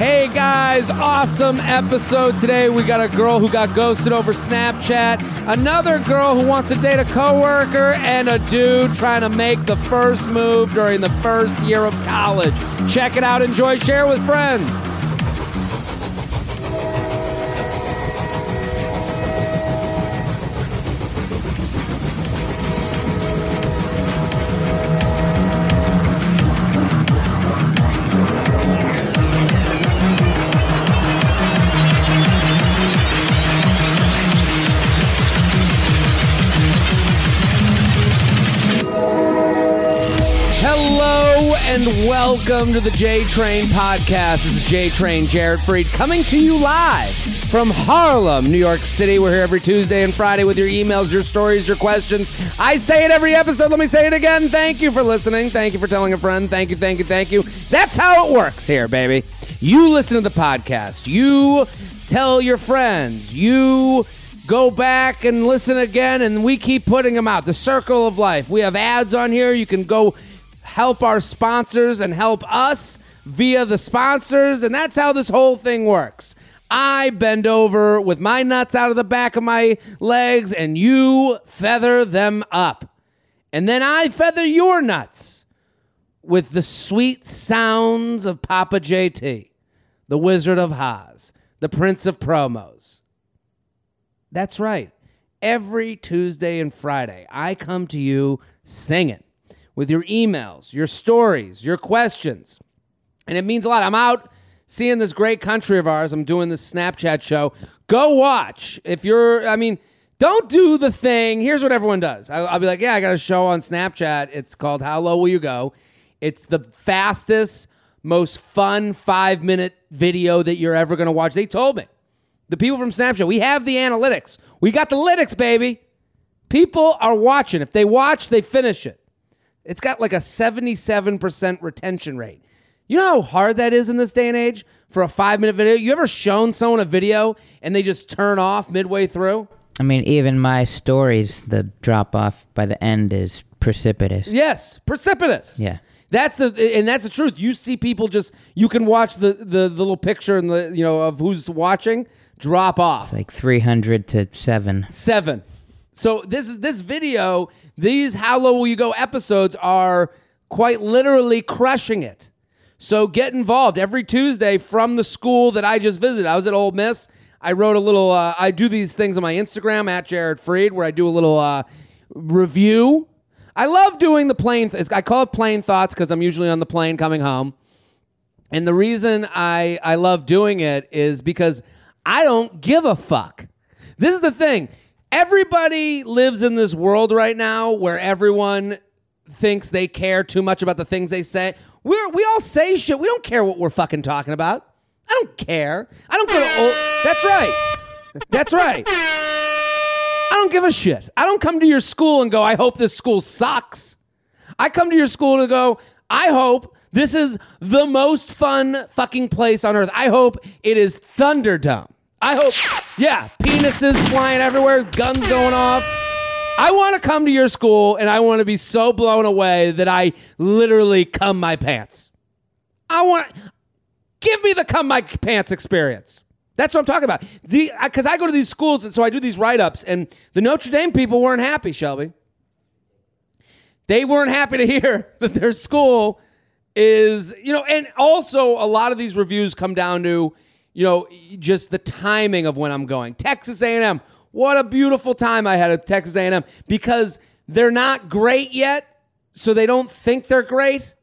Hey guys, awesome episode today. We got a girl who got ghosted over Snapchat, another girl who wants to date a coworker, and a dude trying to make the first move during the first year of college. Check it out, enjoy, share with friends. Welcome to the J Train podcast. This is J Train Jared Freid coming to you live from Harlem, New York City. We're here every Tuesday and Friday with your emails, your stories, your questions. I say it every episode. Let me say it again. Thank you for listening. Thank you for telling a friend. Thank you, thank you, thank you. That's how it works here, baby. You listen to the podcast. You tell your friends. You go back and listen again, and we keep putting them out. The circle of life. We have ads on here. You can go help our sponsors and help us via the sponsors, and that's how this whole thing works. I bend over with my nuts out of the back of my legs, and you feather them up. And then I feather your nuts with the sweet sounds of Papa JT, the Wizard of Haas, the Prince of Promos. That's right. Every Tuesday and Friday, I come to you singing with your emails, your stories, your questions. And it means a lot. I'm out seeing this great country of ours. I'm doing this Snapchat show. Go watch. If you're, I mean, don't do the thing. Here's what everyone does I'll, I'll be like, yeah, I got a show on Snapchat. It's called How Low Will You Go? It's the fastest, most fun five minute video that you're ever going to watch. They told me. The people from Snapchat, we have the analytics. We got the lytics, baby. People are watching. If they watch, they finish it. It's got like a 77% retention rate. You know how hard that is in this day and age for a five minute video? You ever shown someone a video and they just turn off midway through? I mean, even my stories, the drop off by the end is precipitous. Yes, precipitous. Yeah. That's the and that's the truth. You see people just you can watch the the, the little picture and the you know of who's watching drop off. Like 300 to 7. Seven. So this is this video, these How Low Will You Go episodes are quite literally crushing it. So get involved every Tuesday from the school that I just visited. I was at Ole Miss. I wrote a little. Uh, I do these things on my Instagram at Jared Freid, where I do a little uh, review. I love doing the plane. Th- I call it plane thoughts because I'm usually on the plane coming home. And the reason I I love doing it is because I don't give a fuck. This is the thing. Everybody lives in this world right now where everyone thinks they care too much about the things they say. We're we all say shit. We don't care what we're fucking talking about. I don't care. I don't go to old. That's right. That's right. I don't give a shit. I don't come to your school and go, I hope this school sucks. I come to your school to go, I hope this is the most fun fucking place on earth. I hope it is Thunderdome. I hope, yeah, penises flying everywhere, guns going off. I want to come to your school and I want to be so blown away that I literally cum my pants. I want, give me the cum my pants experience. That's what I'm talking about. The because I go to these schools and so I do these write ups and the Notre Dame people weren't happy. Shelby, they weren't happy to hear that their school is you know, and also a lot of these reviews come down to you know just the timing of when I'm going. Texas A&M, what a beautiful time I had at Texas A&M because they're not great yet, so they don't think they're great.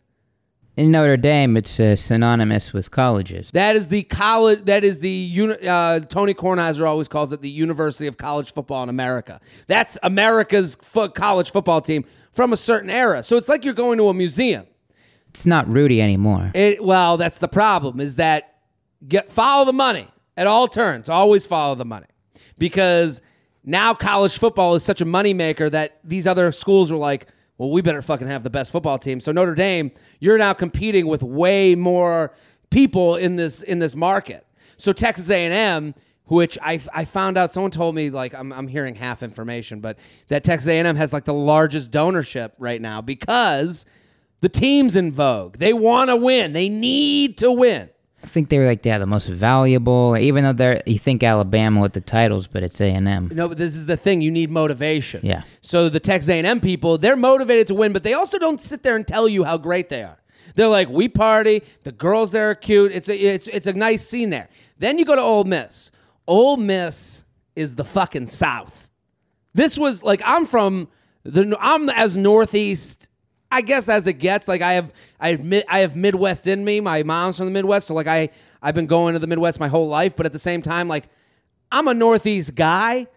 In Notre Dame, it's uh, synonymous with colleges. That is the college. That is the uni- uh, Tony Kornheiser always calls it the University of College Football in America. That's America's fo- college football team from a certain era. So it's like you're going to a museum. It's not Rudy anymore. It, well, that's the problem. Is that get follow the money at all turns. Always follow the money because now college football is such a moneymaker that these other schools are like, well, we better fucking have the best football team. So Notre Dame, you're now competing with way more people in this in this market. So Texas A&M, which I, I found out, someone told me like I'm I'm hearing half information, but that Texas A&M has like the largest donorship right now because the team's in vogue. They want to win. They need to win. I think they were like yeah the most valuable, even though they're you think Alabama with the titles, but it's A and M. No, but this is the thing. You need motivation. Yeah. So the Texas A&M people, they're motivated to win, but they also don't sit there and tell you how great they are. They're like, we party. The girls there are cute. It's a it's it's a nice scene there. Then you go to Ole Miss. Ole Miss is the fucking South. This was like I'm from the I'm as Northeast. I guess as it gets, like I have, I admit, I have Midwest in me. My mom's from the Midwest, so like I, I've been going to the Midwest my whole life. But at the same time, like I'm a Northeast guy.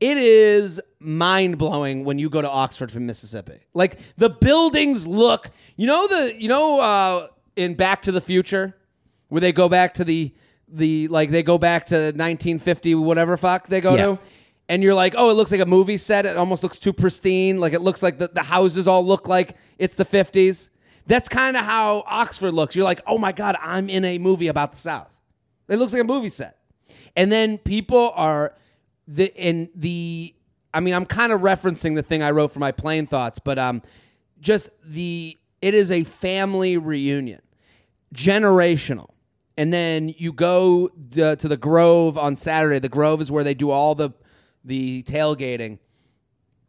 It is mind blowing when you go to Oxford from Mississippi. Like the buildings look, you know the, you know, uh, in Back to the Future, where they go back to the, the like they go back to 1950 whatever fuck they go Yeah. to and you're like, oh, it looks like a movie set. It almost looks too pristine. Like it looks like the, the houses all look like it's the 50s. That's kind of how Oxford looks. You're like, oh my God, I'm in a movie about the South. It looks like a movie set. And then people are the in the I mean, I'm kind of referencing the thing I wrote for my plane thoughts, but um just the it is a family reunion. Generational. And then you go to the Grove on Saturday. The Grove is where they do all the the tailgating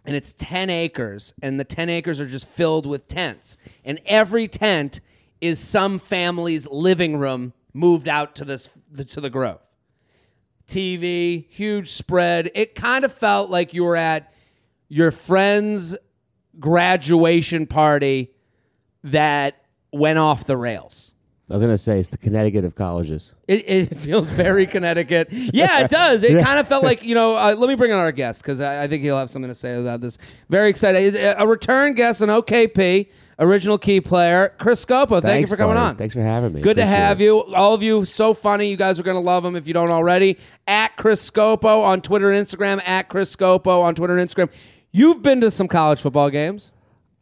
and it's 10 acres and the 10 acres are just filled with tents. And every tent is some family's living room moved out to this to the grove. Tv huge spread. It kind of felt like you were at your friend's graduation party that went off the rails I was gonna say it's the Connecticut of colleges. it, it feels very Connecticut. Yeah, it does. It kind of felt like, you know, uh, let me bring on our guest because I, I think he'll have something to say about this. Very excited. A return guest on OKP, original key player, Chris Scopo. Thank you for coming buddy. on. Thanks for having me. Good to have it. you. All of you, so funny. You guys are going to love him if you don't already. At Chris Scopo on Twitter and Instagram. At Chris Scopo on Twitter and Instagram. You've been to some college football games.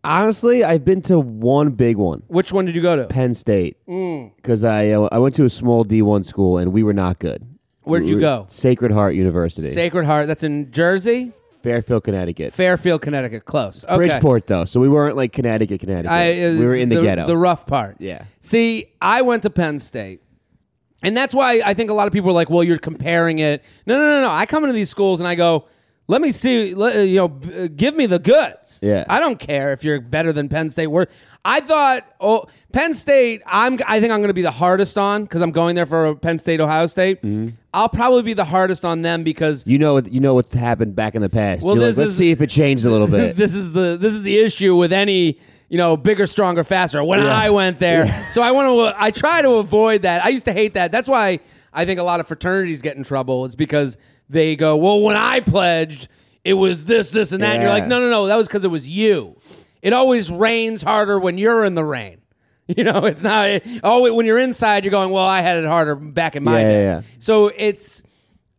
Honestly, I've been to one big one, Which one did you go to? Penn State, Mm. because I uh, I went to a small D one school and we were not good. Where'd We you were- go? Sacred Heart University, Sacred Heart. That's in Jersey, Fairfield, Connecticut. Fairfield, Connecticut. Close. Okay. Bridgeport though, so we weren't like Connecticut, Connecticut. I, uh, we were in the, ghetto. The rough part. Yeah. See, I went to Penn State. And that's why I think a lot of people are like, well, you're comparing it. No, no, no, no. I come into these schools and I go, let me see, let, uh, you know, b- uh, give me the goods. Yeah. I don't care if you're better than Penn State. We're, I thought, oh, Penn State, I'm, I think I'm going to be the hardest on because I'm going there for Penn State, Ohio State. Mm-hmm. I'll probably be the hardest on them because you know, you know what's happened back in the past. Well, You're like, this let's is- see if it changed a little bit. this is the this is the issue with any you know bigger, stronger, faster. When. I went there, so I want to I try to avoid that. I used to hate that. That's why I think a lot of fraternities get in trouble. It's because they go, well, when I pledged, it was this, this, and that. And you're like, no, no, no, that was because it was you. It always rains harder when you're in the rain. You know, it's not. Oh, when you're inside, you're going, well, I had it harder back in my Yeah, yeah, day. yeah. So it's.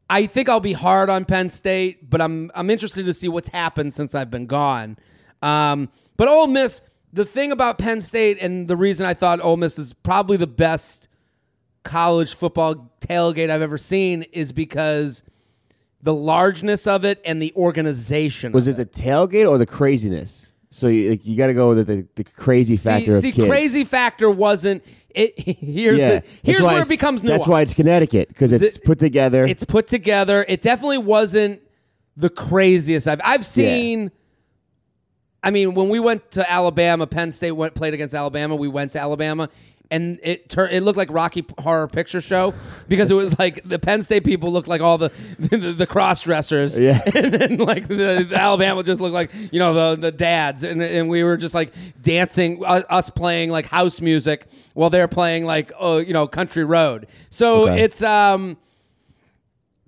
I think I'll be hard on Penn State, but I'm I'm interested to see what's happened since I've been gone. Um, but Ole Miss, the thing about Penn State, and the reason I thought Ole Miss is probably the best college football tailgate I've ever seen is because the largeness of it and the organization. was of it the tailgate or the craziness? So you, like, you got to go with the, the crazy factor see, of see crazy factor wasn't it. Here's Yeah, the here's where it becomes nuanced. That's why it's Connecticut because it's The- put together. It's put together. It definitely wasn't the craziest I've I've seen. I mean, when we went to Alabama, Penn State went played against Alabama. We went to Alabama, and it tur- it looked like Rocky Horror Picture Show because it was like the Penn State people looked like all the the, the cross dressers, Yeah. and then like the, the Alabama just looked like you know the the dads, and and we were just like dancing, uh, us playing like house music while they're playing like uh, you know country road. So Okay. it's um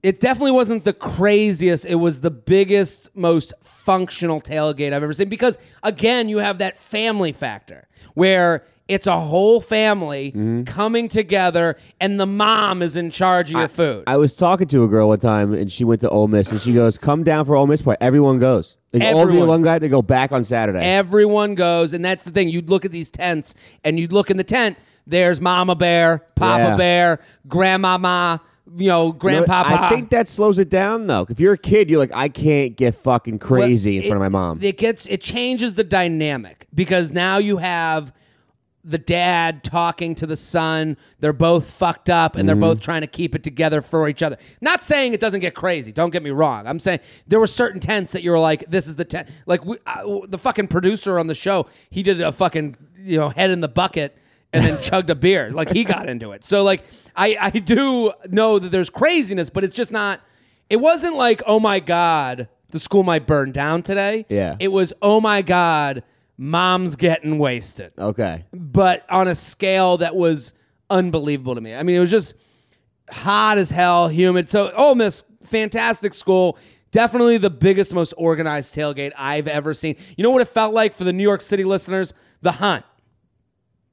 it definitely wasn't the craziest. It was the biggest, most functional tailgate I've ever seen because, again, you have that family factor where it's a whole family Mm-hmm. coming together and the mom is in charge of your food. I was talking to a girl one time, and she went to Ole Miss, and she goes, "Come down for Ole Miss play." Everyone goes. Like all the Everyone. alumni, they go back on Saturday. Everyone goes, and that's the thing. You'd look at these tents, and you'd look in the tent. There's Mama Bear, Papa Yeah. Bear, Grandmama, you know, You know, Grandpapa. I think that slows it down though. If you're a kid, you're like, I can't get fucking crazy Well, in front of it- my mom. It gets it changes the dynamic because now you have the dad talking to the son. They're both fucked up and they're both trying to keep it together for each other. Not saying it doesn't get crazy. Don't get me wrong. I'm saying there were certain tents that you were like, this is the tent. Like we, uh, the fucking producer on the show, he did a fucking you know head in the bucket and then chugged a beer. Like he got into it. So like I I do know that there's craziness, but it's just not. It wasn't like oh my god, the school might burn down today. Yeah. It was oh my god, mom's getting wasted Okay. but on a scale that was unbelievable to me. I mean, it was just hot as hell, humid. So, Ole Miss, fantastic school. Definitely the biggest, most organized tailgate I've ever seen. You know what it felt like for the New York City listeners? The Hunt.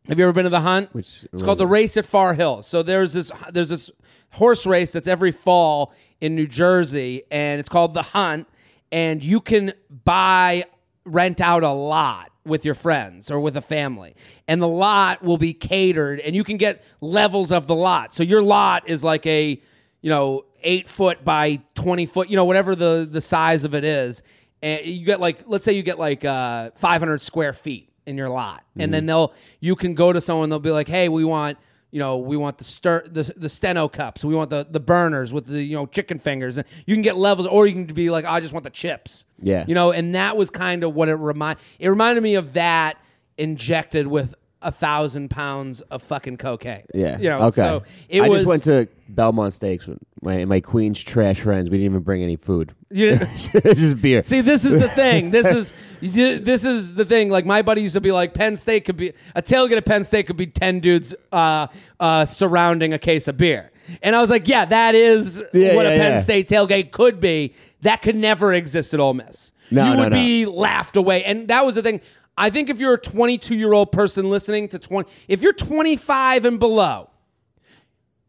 Have you ever been to the Hunt? Which- it's called the Race at Far Hill. So there's this there's this horse race that's every fall in New Jersey, and it's called the Hunt. And you can buy rent out a lot with your friends or with a family, and the lot will be catered, and you can get levels of the lot. So your lot is like a you know eight foot by twenty foot, you know whatever the the size of it is, and you get like let's say you get like uh, five hundred square feet in your lot, and then they'll you can go to someone they'll be like, hey, we want you know we want the stir the, the Sterno cups, we want the the burners with the you know chicken fingers, and you can get levels, or you can be like, I just want the chips, Yeah. you know, and that was kind of what it remind it reminded me of that injected with a thousand pounds of fucking cocaine, Yeah. you know, Okay. so it I was just went to Belmont Stakes with my my Queens trash friends. We didn't even bring any food. you- just beer. See, this is the thing. This is this is the thing. Like my buddy used to be like, Penn State could be a tailgate at Penn State could be ten dudes uh, uh, surrounding a case of beer, and I was like, yeah, that is Yeah, what a Penn yeah. State tailgate could be. That could never exist at Ole Miss. No, you no, would no. be laughed away, and that was the thing. I think if you're a 22 year old person listening to 20, if you're 25 and below,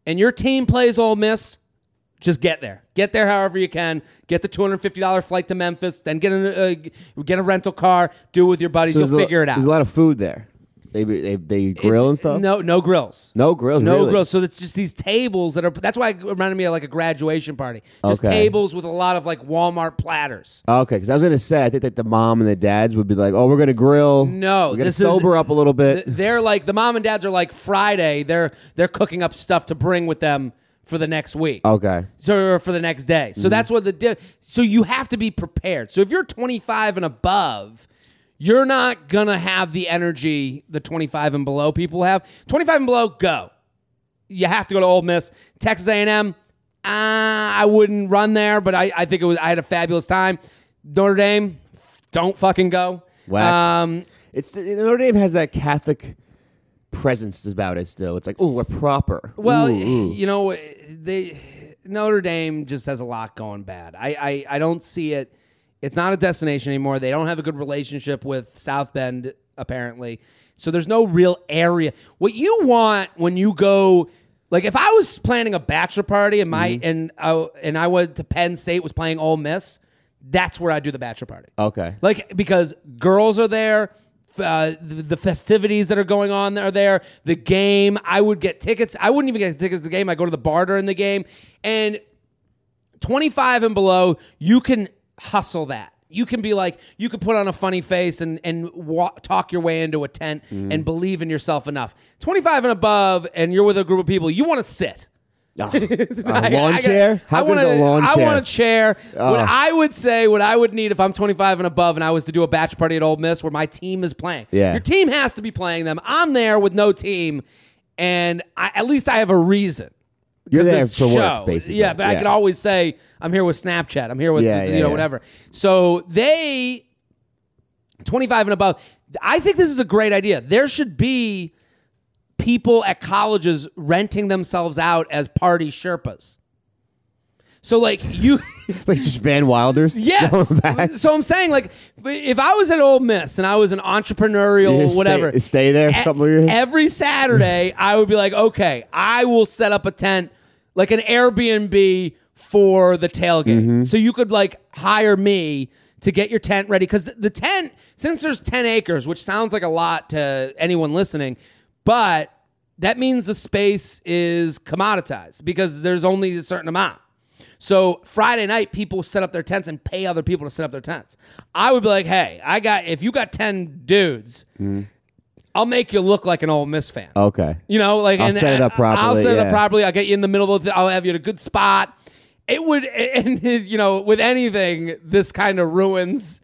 and your team plays Ole Miss, just get there. Get there however you can. Get the two hundred fifty dollar flight to Memphis. Then get a uh, get a rental car. Do it with your buddies. So You'll there's a- figure it out. There's a lot of food there. They they, they grill It's- and stuff. No, no grills. No grills, No really? grills. So it's just these tables that are. That's why it reminded me of like a graduation party. Just Okay. tables with a lot of like Walmart platters. Okay, because I was gonna say I think that the mom and the dads would be like, "Oh, we're gonna grill. No, we're gonna this is- sober up a little bit." They're like the mom and dads are like Friday. They're they're cooking up stuff to bring with them for the next week. okay, so or for the next day. Mm-hmm. So that's what the di- so you have to be prepared. So if you're 25 and above, you're not gonna have the energy the 25 and below people have. 25 and below, go. You have to go to Ole Miss, Texas A&M. Uh, I wouldn't run there, but I, I think it was I had a fabulous time. Notre Dame, don't fucking go. Whack. Um, it's Notre Dame has that Catholic presence about it. Still, it's like, oh, we're proper. Well, Ooh, ooh. you know, they Notre Dame just has a lot going bad. I, I I don't see it. It's not a destination anymore. They don't have a good relationship with South Bend apparently. So there's no real area. What you want when you go like if I was planning a bachelor party and my and uh, and I went to Penn State was playing Ole Miss, that's where I do the bachelor party. okay, Like because girls are there, uh, the, the festivities that are going on are there. The game, I would get tickets. I wouldn't even get tickets to the game. I go to the bar during the game, and twenty five and below, you can hustle that. You can be like, you can put on a funny face and and wa- talk your way into a tent and believe in yourself enough. Twenty five and above, and you're with a group of people, you want to sit. Ah, I- a lawn chair. How I good want is a lawn I chair? want a chair. What Oh. I would say, what I would need if I'm 25 and above, and I was to do a batch party at Ole Miss where my team is playing. Yeah. your team has to be playing them. I'm there with no team, and I, at least I have a reason. You're there this for work, show- basically. Yeah, but I Yeah. can always say I'm here with Snapchat. I'm here with Yeah, you yeah, know yeah. whatever. So they 25 and above. I think this is a great idea. There should be people at colleges renting themselves out as party Sherpas. So like you like just Van Wilders. Yes. So I'm saying, like, if I was at Ole Miss and I was an entrepreneurial, You stay- whatever, stay there a couple of years? Every Saturday, I would be like, okay, I will set up a tent, like an Airbnb for the tailgate. Mm-hmm. So you could like hire me to get your tent ready because the tent, since there's 10 acres, which sounds like a lot to anyone listening, but that means the space is commoditized because there's only a certain amount. So Friday night, people set up their tents and pay other people to set up their tents. I would be like, hey, I got if you got ten dudes, I'll make you look like an Ole Miss fan. Okay. You know, like I'll and set it up properly. I'll set it up properly. I'll get you in the middle of. The, I'll have you at a good spot. It would, and you know, with anything, this kind of ruins,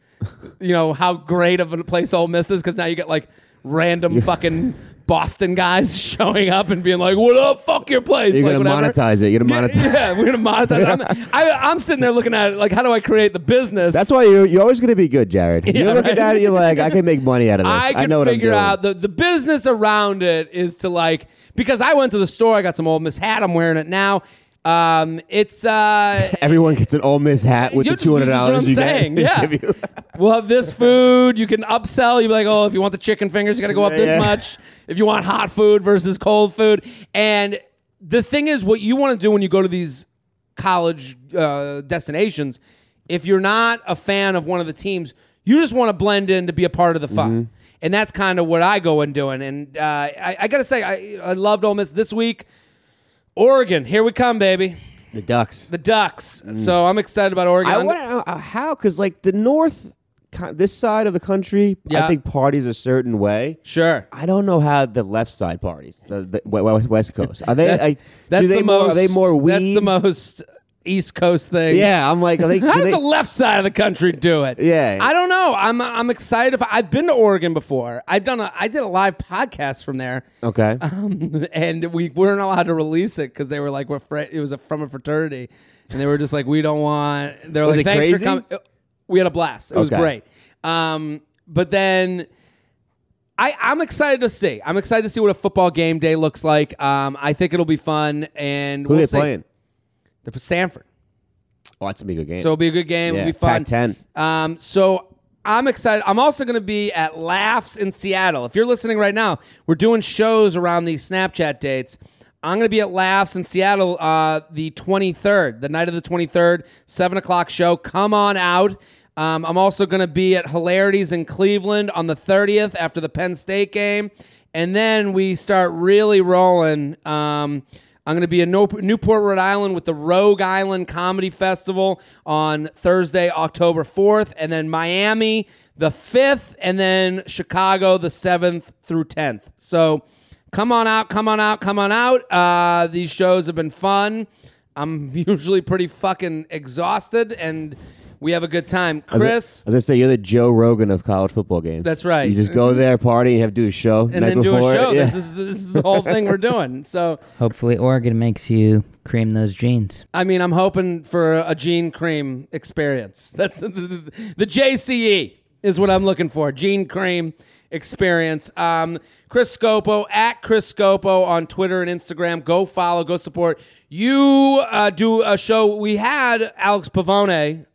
you know, how great of a place Ole Miss is because now you get like random fucking Boston guys showing up and being like, "What up? Fuck your place." You're like, gonna whatever. monetize it. You're gonna monetize. Yeah, we're gonna monetize. I'm, I, I'm sitting there looking at it like, how do I create the business? That's why you're, you're always gonna be good, Jared. Yeah, you're looking right. at it. You're like, I can make money out of this. I I, can know what figure I'm doing. out the the business around it is to like because I went to the store, I got some Ole Miss hat, I'm wearing it now. Um, it's uh, Everyone gets an Ole Miss hat with the two hundred this is what dollars. I'm you saying, get. yeah. Give you- we'll have this food. You can upsell. You be like, oh, if you want the chicken fingers, you got to go up this Yeah. much. If you want hot food versus cold food, and the thing is, what you want to do when you go to these college uh, destinations, if you're not a fan of one of the teams, you just want to blend in to be a part of the fun. Mm-hmm. And that's kind of what I go and doing. And uh, I, I got to say, I, I loved Ole Miss this week. Oregon, here we come, baby. the Ducks. The Ducks. So I'm excited about Oregon. I want to know uh, how, because like the North, co- this side of the country, Yeah. I think parties a certain way. sure. I don't know how the left side parties, the, the we- West, West Coast, are they? That- I, That's do they the more, most. Are they more weed? That's the most East Coast thing. Yeah, I'm like, they? How does they- the left side of the country do it? Yeah. I don't know. I'm I'm excited. If, I've been to Oregon before. I've done a I did a live podcast from there, okay. um, and we weren't allowed to release it because they were like we're fr- it was a, from a fraternity, and they were just like we don't want. They're Was like thanks crazy? for coming. We had a blast. It was great. Um, but then. I, I'm excited to see. I'm excited to see what a football game day looks like. Um, I think it'll be fun, and Who we'll are they see. playing? The Stanford. Oh, that's a big game. So it'll be a good game. it'll be fun. Pac-10. Um, so I'm excited. I'm also going to be at Laughs in Seattle. If you're listening right now, we're doing shows around these Snapchat dates. I'm going to be at Laughs in Seattle uh, the 23rd, the night of the 23rd, 7 o'clock show. Come on out. Um, I'm also going to be at Hilarities in Cleveland on the 30th after the Penn State game. And then we start really rolling. Um, I'm going to be in Newport, Rhode Island with the Rogue Island Comedy Festival on Thursday, October 4th, and then Miami the 5th, and then Chicago the 7th through 10th. So come on out, come on out, come on out. Uh, these shows have been fun. I'm usually pretty fucking exhausted, and we have a good time. Chris. As gonna- Chris, I say you're the Joe Rogan of college football games. That's right. You just go there, party, and have to do a show, and night then do a show. Yeah. This is this is the whole thing we're doing. So Hopefully, Oregon makes you cream those jeans. I mean, I'm hoping for a jean Cream experience. That's the, the, the JCE is what I'm looking for. Jean Cream experience. Um, Chris Scopo at Chris Scopo on Twitter and Instagram. Go follow, go support. You uh, do a show. We had Alex Pavone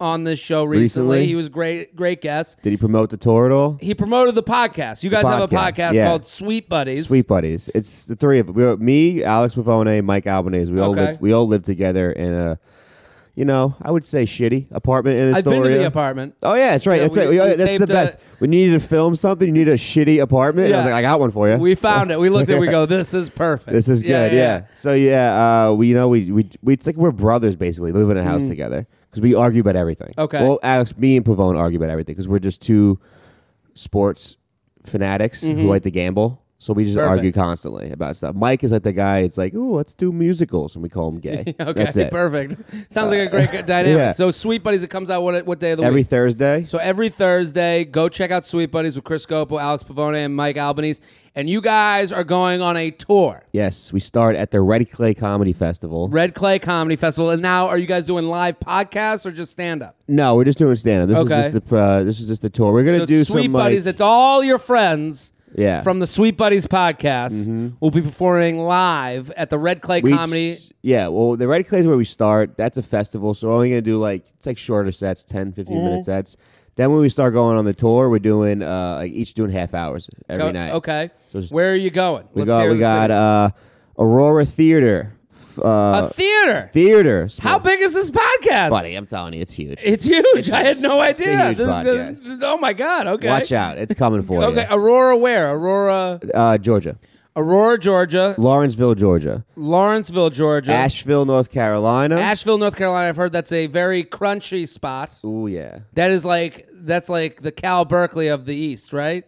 on this show recently. Recently? He was great, great guest. Did he promote the tour at all? He promoted the podcast. You guys have a podcast, podcast yeah. called Sweet Buddies. Sweet buddies. It's the three of we were, me, Alex Pavone, Mike Albanese. We all Okay. lived, we all lived together in a, you know, I would say shitty apartment in I've Astoria. been to the apartment. Oh yeah, that's right. Yeah, that's we- it. we that's the taped, uh, best. when you need to film something, you need a shitty apartment. I was Yeah. like, I got one for you. We found it. We looked at it. We go, this is perfect. This is good. Yeah. So yeah, uh, we you know we, we we it's like we're brothers basically. Live in a house together because we argue about everything. Mm. Okay. Well, Alex, me and Pavone argue about everything because we're just two sports fanatics who like to gamble. So we just. Perfect. argue constantly about stuff. Mike is like the guy. It's like, oh, let's do musicals, and we call him gay. Okay, That's it. perfect. Sounds like a great dynamic. yeah. So Sweet Buddies, it comes out what what day of the Every week? Every Thursday. So every Thursday, go check out Sweet Buddies with Chris Scopo, Alex Pavone, and Mike Albanese. And you guys are going on a tour. Yes, we start at the Red Clay Comedy Festival. Red Clay Comedy Festival. And now are you guys doing live podcasts or just stand up? no, we're just doing stand up. This Okay. is just the uh, this is just the tour. We're gonna So do Sweet some Buddies, like, it's all your friends yeah from the Sweet Buddies podcast we'll be performing live at the Red Clay We Comedy. yeah, well, the Red Clay is where we start. That's a festival, so we're only going to do like, it's like shorter sets, 10, 15 Mm-hmm. minute sets. Then when we start going on the tour, we're doing, uh, like each doing half hours every Go- night. Okay. So just- Where are you going? We Let's got, we got, uh, Aurora Theater. Uh, a theater. theater. How big is this podcast? Buddy, I'm telling you, it's huge. It's huge. I had no It's a idea. huge This- this- this- oh my god. Okay. Watch out. It's coming for Okay. you. Aurora, where? Aurora, Uh, Georgia. Aurora, Georgia. Lawrenceville, Georgia. Lawrenceville, Georgia. Asheville, North Carolina. Asheville, North Carolina. I've heard that's a very crunchy spot. Oh yeah. That is like that's like the Cal Berkeley of the East, right?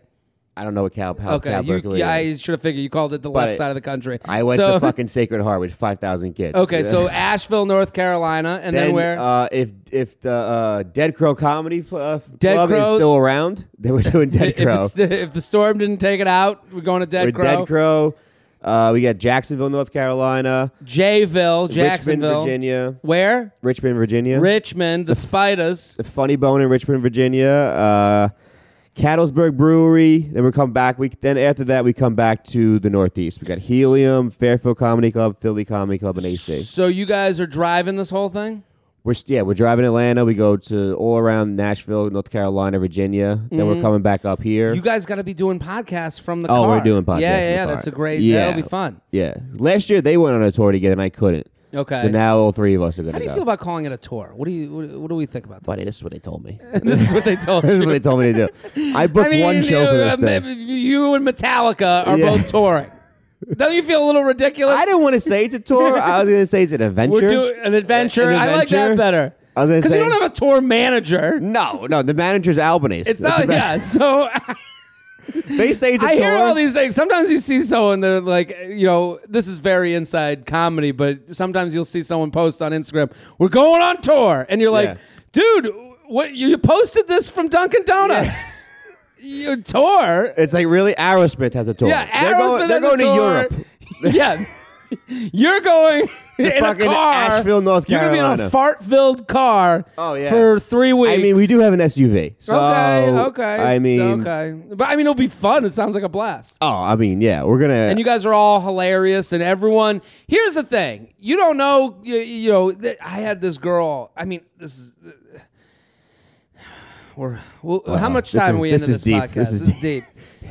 I don't know what Cal, how Okay, Cal you, Berkeley yeah, I should have figured you called it the But left side of the country. I went so, to fucking Sacred Heart with five thousand kids. Okay, so Asheville, North Carolina, and then, then where? Uh, if if the uh, Dead Crow Comedy uh, Dead Club is still around, they were doing Dead if, Crow. it's, if the storm didn't take it out, we're going to Dead We're Crow. Dead Crow. Uh, we got Jacksonville, North Carolina, Jayville, Jacksonville. Richmond, Virginia, Where? Richmond, Virginia. Richmond, the Spiders. the Funny Bone in Richmond, Virginia. Uh, Cattlesburg Brewery. Then we come back. We then after that we come back to the Northeast. We got Helium, Fairfield Comedy Club, Philly Comedy Club, and AC. So you guys are driving this whole thing? We're yeah, we're driving Atlanta. We go to all around Nashville, North Carolina, Virginia. Then we're coming back up here. Mm-hmm. You guys got to be doing podcasts from the oh, car. we're doing podcasts. Yeah, yeah, yeah. That's a great. Yeah, That'll be fun. Yeah, last year they went on a tour together and I couldn't. Okay. So now all three of us are gonna How do you go. feel about calling it a tour? What do you? What, what do we think about this? Buddy, this is what they told me. this is what they told this is what they told me to do. I booked I mean, one show you, for this uh, thing. You and Metallica are Yeah. both touring. Don't you feel a little ridiculous? I didn't want to say it's a tour. I was gonna say it's an adventure. We're doing an adventure. An I like that better. I was gonna Because you don't have a tour manager. no, no. The manager's Albanese. It's That's not. Yeah. So They say I tour. hear all these things. Sometimes you see someone that like, you know, this is very inside comedy, but sometimes you'll see someone post on Instagram, "We're going on tour," and you're like, Yeah. "Dude, what? You posted this from Dunkin' Donuts? you tour? It's like really Aerosmith has a tour. Yeah, they're Aerosmith going, they're has a going to. Europe. yeah, you're going in a fucking car. Asheville, North You're gonna be in a Carolina. fart-filled car. Oh, yeah. for three weeks. I mean, we do have an SUV. So, okay, okay. I mean, So, okay, but I mean, it'll be fun. It sounds like a blast. oh, I mean, yeah, we're gonna. and you guys are all hilarious and everyone here's the thing you don't know you, you know th- i had this girl i mean this is we're, well, how uh-huh. much This time is- are we this into is this deep. podcast This is deep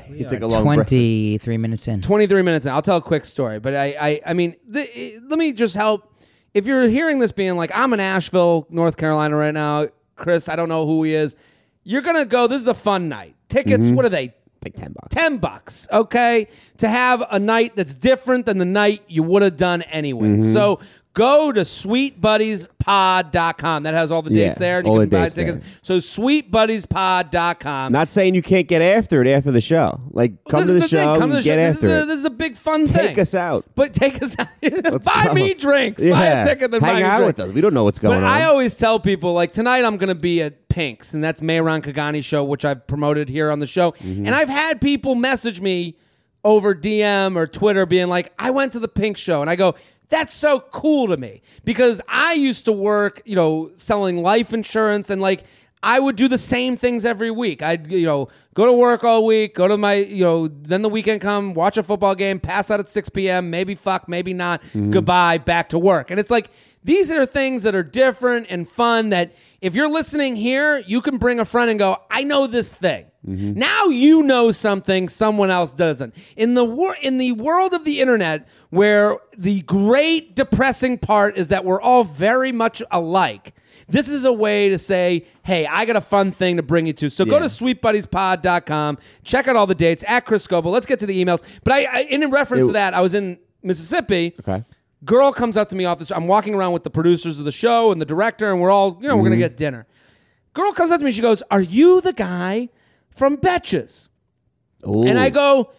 he took a long break. Twenty-three minutes in. 23 minutes in. I'll tell a quick story, but I, I, I mean, the, let me just help. If you're hearing this being like, I'm in Asheville, North Carolina right now, Chris, I don't know who he is. You're going to go, this is a fun night. Tickets, what are they? Like ten bucks. 10 bucks, okay? To have a night that's different than the night you would have done anyway. Mm-hmm. So go to sweetbuddiespod.com. That has all the dates Yeah, there. And all you the can buy dates tickets. So sweetbuddiespod.com. Not saying you can't get after it after the show. Like, come this to is the, thing. show, Come to the get show. This after is, a, it. this is a big fun thing. Take us out. But take us out. Buy go. me drinks. Buy a ticket, then buy hang me out drinks. with us. We don't know what's going But on. I always tell people like tonight I'm going to be at Pink's, and that's Mayron Kagani's show, which I've promoted here on the show. Mm-hmm. And I've had people message me over DM or Twitter, being like, "I went to the Pink show," and I go. That's so cool to me because I used to work, you know, selling life insurance and like I would do the same things every week. I'd, you know, go to work all week, go to my, you know, then the weekend come, watch a football game, pass out at 6 p.m., maybe fuck, maybe not, mm-hmm. goodbye, back to work. And it's like, these are things that are different and fun that if you're listening here, you can bring a friend and go, I know this thing. Mm-hmm. Now you know something someone else doesn't. In the wor- in the world of the internet, where the great depressing part is that we're all very much alike. This is a way to say, hey, I got a fun thing to bring you to. So go to sweetbuddiespod.com, check out all the dates at Chris Scopo. Let's get to the emails. But I, I in reference Ew. to that, I was in Mississippi. Okay. Girl comes up to me off this. I'm walking around with the producers of the show and the director, and we're all, you know, we're gonna mm-hmm. get dinner. Girl comes up to me. She goes, "Are you the guy from Betches?" And I go,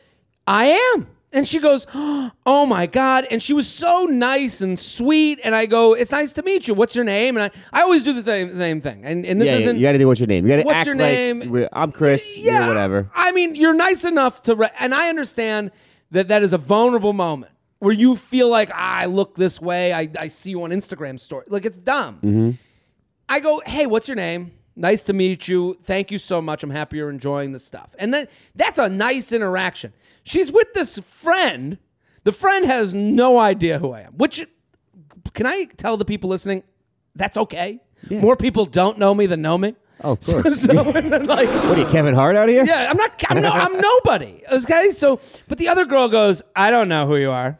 I am. And she goes, Oh my God. And she was so nice and sweet. And I go, It's nice to meet you. What's your name? And I, I always do the same, same thing. And, and this yeah, isn't. you got to do what's your name. You got to What's act your name? we're- I'm Chris. yeah. Yeah, whatever. I mean, you're nice enough to. Re- and I understand that that is a vulnerable moment where you feel like, ah, I look this way. I, I see you on Instagram story. Like, it's dumb. Mm-hmm. I go, hey, what's your name? Nice to meet you. Thank you so much. I'm happy you're enjoying the stuff. And then that's a nice interaction. She's with this friend. The friend has no idea who I am, which can I tell the people listening? That's okay. More people don't know me than know me. Oh, of course. So, like, What are you, Kevin Hart out here? yeah, I'm not. I'm no. I'm nobody. Okay. So, but the other girl goes, I don't know who you are,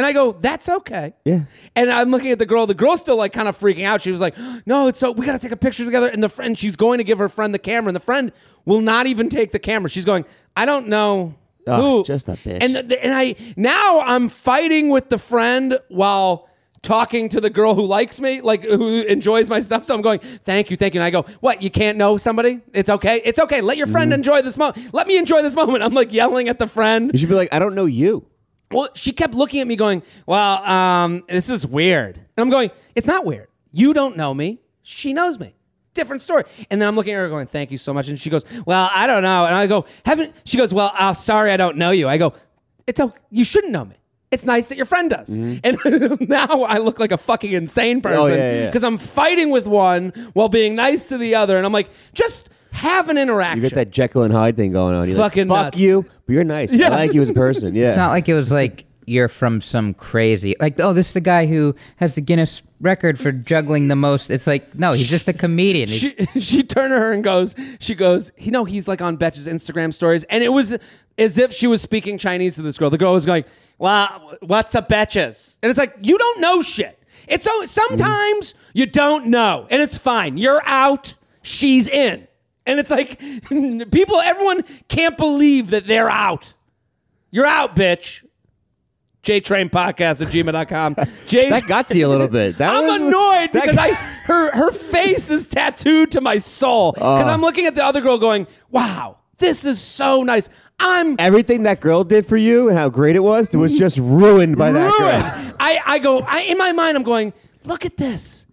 and I go, that's okay. Yeah. And I'm looking at the girl. The girl's still like kind of freaking out. She was like, no, it's so we got to take a picture together. And the friend, she's going to give her friend the camera, and the friend will not even take the camera. She's going, I don't know. Ugh, who. just a bitch. And the, and I now I'm fighting with the friend while talking to the girl who likes me, like who enjoys my stuff. So I'm going, thank you, thank you. And I go, what? You can't know somebody? It's okay. It's okay. Let your friend mm-hmm. enjoy this moment. Let me enjoy this moment. I'm like yelling at the friend. You should be like, I don't know you. Well, she kept looking at me going, well, um, this is weird. And I'm going, it's not weird. You don't know me. She knows me. Different story. And then I'm looking at her going, thank you so much. And she goes, well, I don't know. And I go, haven't, she goes, well, uh, sorry, I don't know you. I go, it's okay. You shouldn't know me. It's nice that your friend does. And now I look like a fucking insane person Oh, yeah, yeah. because I'm fighting with one while being nice to the other. And I'm like, just have an interaction. You get that Jekyll and Hyde thing going on. You're Fucking like, fuck nuts. you, but you're nice. Yeah. I like you as a person. Yeah. It's not like it was like you're from some crazy like oh this is the guy who has the Guinness record for juggling the most. It's like no, he's just a comedian. He's- she she turned to her and goes, she goes, you know, he's like on Betch's Instagram stories, and it was as if she was speaking Chinese to this girl. The girl was going, "Well, what's up, Betches?" And it's like you don't know shit. It's so sometimes you don't know, and it's fine. You're out, she's in, and it's like people, everyone can't believe that they're out. You're out, bitch. JTrain Podcast at gmail.com. J- that got to you a little bit. That I'm was- annoyed because got- I her her face is tattooed to my soul. Because uh. I'm looking at the other girl going, "Wow, this is so nice." I'm everything that girl did for you and how great it was, was just ruined by that girl. I I go I, in my mind. I'm going, "Look at this."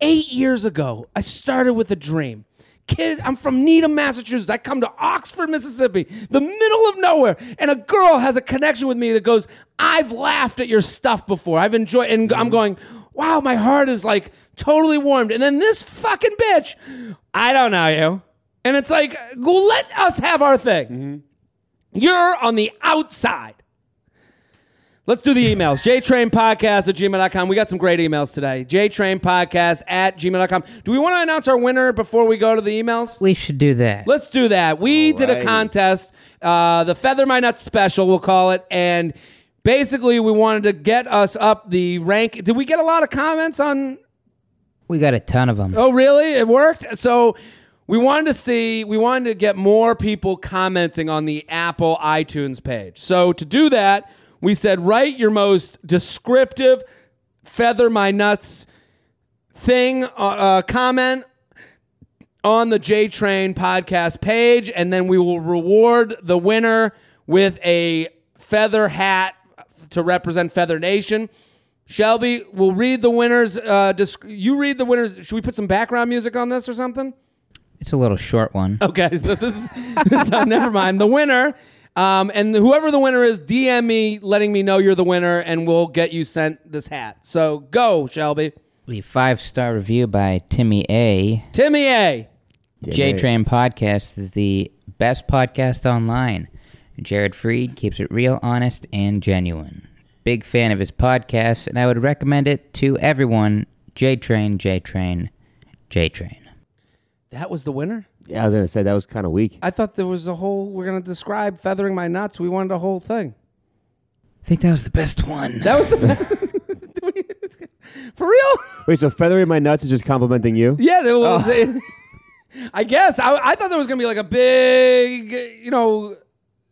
Eight years ago, I started with a dream. Kid, I'm from Needham, Massachusetts. I come to Oxford, Mississippi, the middle of nowhere, and a girl has a connection with me that goes, I've laughed at your stuff before. I've enjoyed, and I'm going, wow, my heart is like totally warmed. And then this fucking bitch, I don't know you. And it's like, go let us have our thing. Mm-hmm. You're on the outside. Let's do the emails. JTrainPodcast at gmail.com. We got some great emails today. JTrainPodcast at gmail.com. Do we want to announce our winner before we go to the emails? we should do that. Let's do that. We did a contest, uh, the Feather My Nuts special, we'll call it. And basically, we wanted to get us up the rank. Did we get a lot of comments on we got a ton of them. Oh, really? It worked? So we wanted to see, we wanted to get more people commenting on the Apple iTunes page. So to do that, we said, write your most descriptive feather my nuts thing, uh, uh, comment on the J Train podcast page, and then we will reward the winner with a feather hat to represent Feather Nation. Shelby, we'll read the winners. Uh, disc- you read the winners. Should we put some background music on this or something? It's a little short one. Okay, so this is so never mind. The winner, um, and whoever the winner is, DM me, letting me know you're the winner, and we'll get you sent this hat. So go, Shelby. The five star review by Timmy A. Timmy A. J Train Podcast is the best podcast online. Jared Freid keeps it real, honest, and genuine. Big fan of his podcast, and I would recommend it to everyone. J Train, J Train, J Train. That was the winner. Yeah, I was gonna say that was kind of weak. I thought there was a whole. We're gonna describe feathering my nuts. We wanted a whole thing. I think that was the best one. That was the best. for real. Wait, so feathering my nuts is just complimenting you? Yeah, there was. Oh. I guess I, I thought there was gonna be like a big, you know,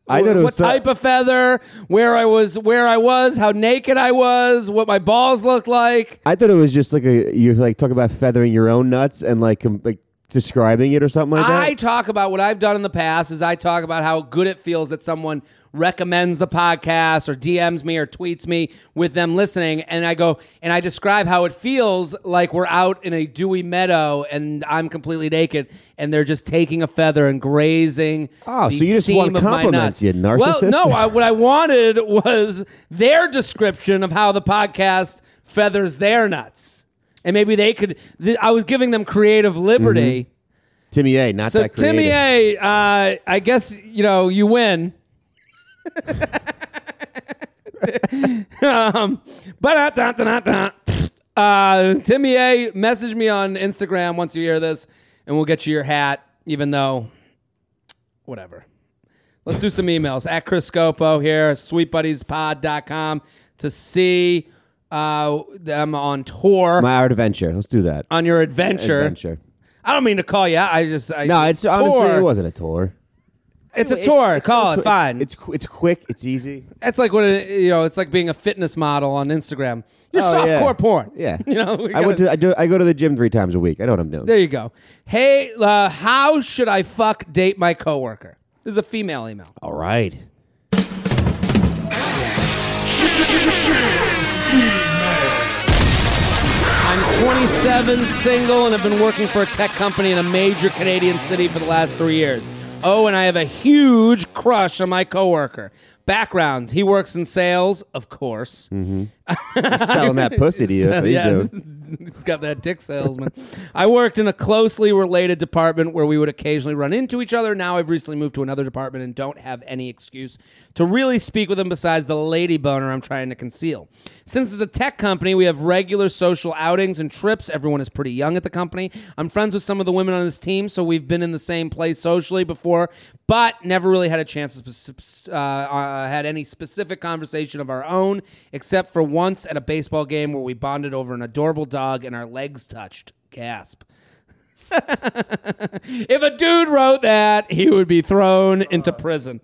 I thought it was what so- type of feather, where I was, where I was, how naked I was, what my balls looked like. I thought it was just like a you like talk about feathering your own nuts and like com- like describing it or something like that. I talk about what I've done in the past. Is I talk about how good it feels that someone recommends the podcast or DMs me or tweets me with them listening, and I go and I describe how it feels like we're out in a dewy meadow and I'm completely naked, and they're just taking a feather and grazing. Oh, so you just want compliments, you narcissist? Well, no, I, what I wanted was their description of how the podcast feathers their nuts. And maybe they could. Th- I was giving them creative liberty. Timmy A, not So that creative. Timmy A, uh, I guess you know you win. um, but uh, da, da, da, uh, Timmy A, message me on Instagram once you hear this, and we'll get you your hat. Even though, whatever. Let's do some emails at Chris Scopo here, sweetbuddiespod.com to see uh, them on tour My art adventure. Let's do that. on your adventure. Adventure. I don't mean to call you out. I just I, No, it's honestly it wasn't a tour. It's a tour. Call it. Fine. It's qu- it's quick. It's easy. That's like when it, you know. It's like being a fitness model on Instagram. You're Oh, softcore yeah. porn. Yeah. You know. we I went gotta- to I do I go to the gym three times a week. I know what I'm doing. There you go. Hey, uh, how should I fuck date my coworker? This is a female email. All right. I'm 27, single, and have been working for a tech company in a major Canadian city for the last three years. Oh, and I have a huge crush on my coworker. Background: He works in sales, of course. Mm-hmm. He's selling that pussy to you. He's yeah. he's got that dick salesman. I worked in a closely related department where we would occasionally run into each other. Now I've recently moved to another department and don't have any excuse to really speak with him besides the lady boner I'm trying to conceal. Since it's a tech company, we have regular social outings and trips. Everyone is pretty young at the company. I'm friends with some of the women on this team, so we've been in the same place socially before, but never really had a chance to uh, uh, had any specific conversation of our own, except for once at a baseball game where we bonded over an adorable dog and our legs touched. Gasp. if a dude wrote that, he would be thrown into prison.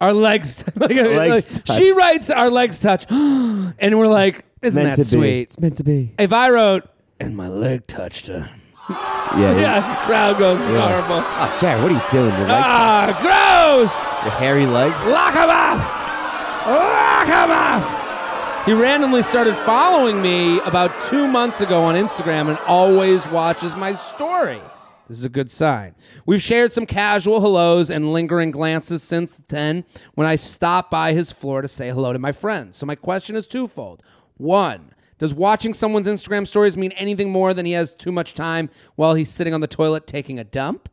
Our legs, like, Legs like, she writes, "Our legs touch," and we're like, "Isn't Meant that to be. sweet?" It's meant to be. If I wrote, "And my leg touched her," Yeah. yeah, crowd goes horrible. Oh, Jared, what are you doing? Your, leg, Ah, gross! your hairy leg? Lock him up! Lock him up! He randomly started following me about two months ago on Instagram and always watches my story. This is a good sign. We've shared some casual hellos and lingering glances since then when I stopped by his floor to say hello to my friends. So, my question is twofold. One, does watching someone's Instagram stories mean anything more than he has too much time while he's sitting on the toilet taking a dump?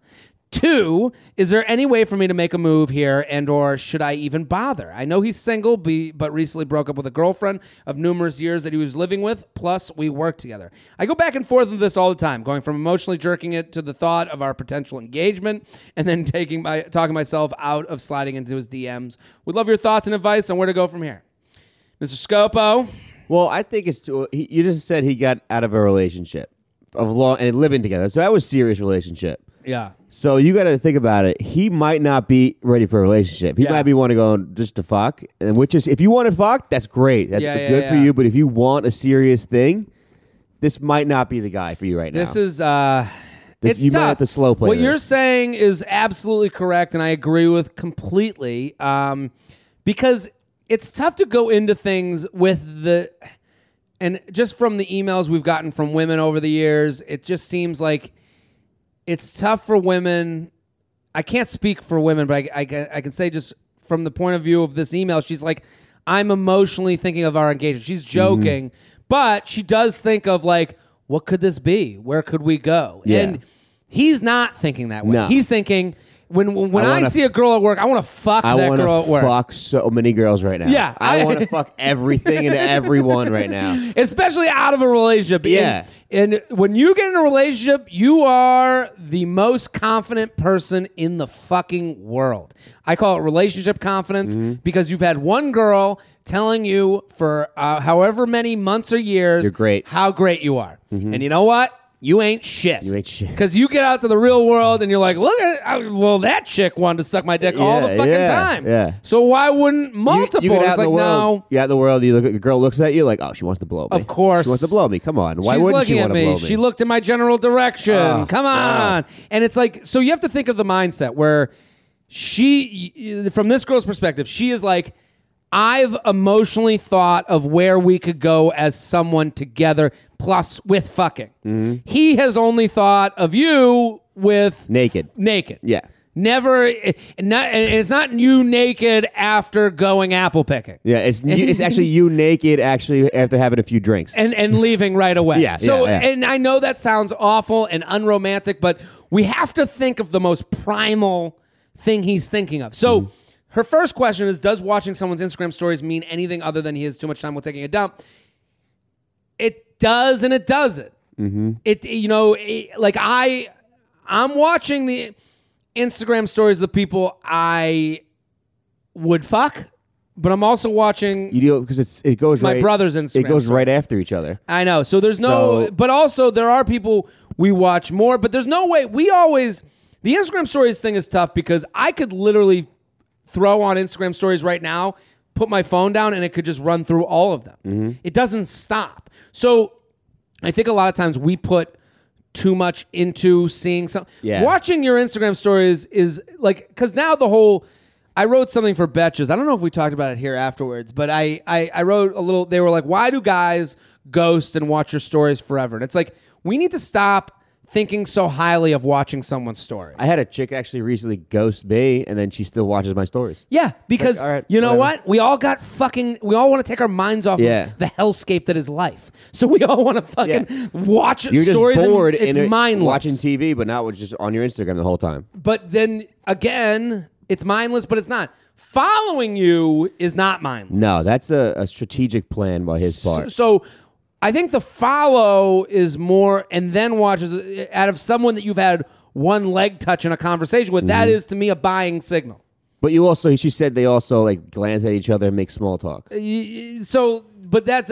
Two, is there any way for me to make a move here and or should I even bother? I know he's single but recently broke up with a girlfriend of numerous years that he was living with, plus we work together. I go back and forth with this all the time, going from emotionally jerking it to the thought of our potential engagement and then taking my talking myself out of sliding into his DMs. Would love your thoughts and advice on where to go from here. Mr. Scopo, Well, I think it's too, he, you just said he got out of a relationship of long and living together. So that was serious relationship. Yeah. So you got to think about it. He might not be ready for a relationship. He Yeah. might be want to go just to fuck, and which is if you want to fuck, that's great. That's Yeah, yeah, good for yeah. you. But if you want a serious thing, this might not be the guy for you right now. This now. is uh This- it's you might tough. have to slow play What you're this. saying is absolutely correct, and I agree with completely. Um, because it's tough to go into things with the, and just from the emails we've gotten from women over the years, it just seems like it's tough for women. I can't speak for women, but I, I, can- I can say just from the point of view of this email, she's like, I'm emotionally thinking of our engagement. She's mm-hmm. joking, but she does think of like, what could this be? Where could we go? Yeah. And he's not thinking that way. No. He's thinking when when I I, wanna- see a girl at work, I want to fuck I that girl at to work. fuck so many girls right now. Yeah, I, I- want to fuck everything and everyone right now. especially out of a relationship. Yeah. And, when you get in a relationship, you are the most confident person in the fucking world. I call it relationship confidence Mm-hmm. because you've had one girl telling you for uh, however many months or years You're great. Mm-hmm. how great you are. And you know what? You ain't shit. You ain't shit. Because you get out to the real world and you're like, look at it. well, that chick wanted to suck my dick all the Yeah, fucking yeah, time. yeah. So why wouldn't You- multiple? You, get out it's in like the world, no. You out in the world. You look at a girl looks at you like, oh, she wants to blow me. Of course. she wants to blow me. Come on, why She's wouldn't looking she at want to me. blow me? She looked in my general direction. Oh, Come oh. on. And it's like, so you have to think of the mindset where she, from this girl's perspective, she is like, I've emotionally thought of where we could go as someone together, plus with fucking. Mm-hmm. He has only thought of you with naked. naked. Yeah. Never, it- not, and it's not you naked after going apple picking. Yeah, it's it's actually you naked actually after having a few drinks. and and leaving right away. Yeah, So yeah, yeah. and I know that sounds awful and unromantic, but we have to think of the most primal thing he's thinking of. So Mm-hmm. her first question is does watching someone's Instagram stories mean anything other than he has too much time while taking a dump? Does and it doesn't. Mm-hmm. It you know, it- like I I'm watching the Instagram stories of the people I would fuck, but I'm also watching you do because it's it goes my right. brother's Instagram. It goes stories. right after each other. I know. So there's no, So- but also there are people we watch more, but there's no way. We always The Instagram stories thing is tough because I could literally throw on Instagram stories right now, put my phone down, and it could just run through all of them. Mm-hmm. It doesn't stop. So I think a lot of times we put too much into seeing something. Yeah. Watching your Instagram stories is like because now the whole. I wrote something for Betches. I don't know if we talked about it here afterwards, but I, I I wrote a little. They were like, "Why do guys ghost and watch your stories forever?" And it's like we need to stop thinking so highly of watching someone's story. I had a chick actually recently ghost me, and then she still watches my stories. Yeah, because all right, you know whatever. what? We all got fucking. We all want to take our minds off Yeah. of the hellscape that is life. So we all want to fucking Yeah. watch You're just stories. and bored it's in mindless. watching TV, but not with just on your Instagram the whole time. but then again, it's mindless, but it's not. Following you is not mindless. No, that's a, a strategic plan by his So, part. so I think the follow is more, and then watches out of someone that you've had one leg touch in a conversation with. That Mm-hmm. is to me a buying signal. but you also, she said they also like glance at each other and make small talk. Y- so but that's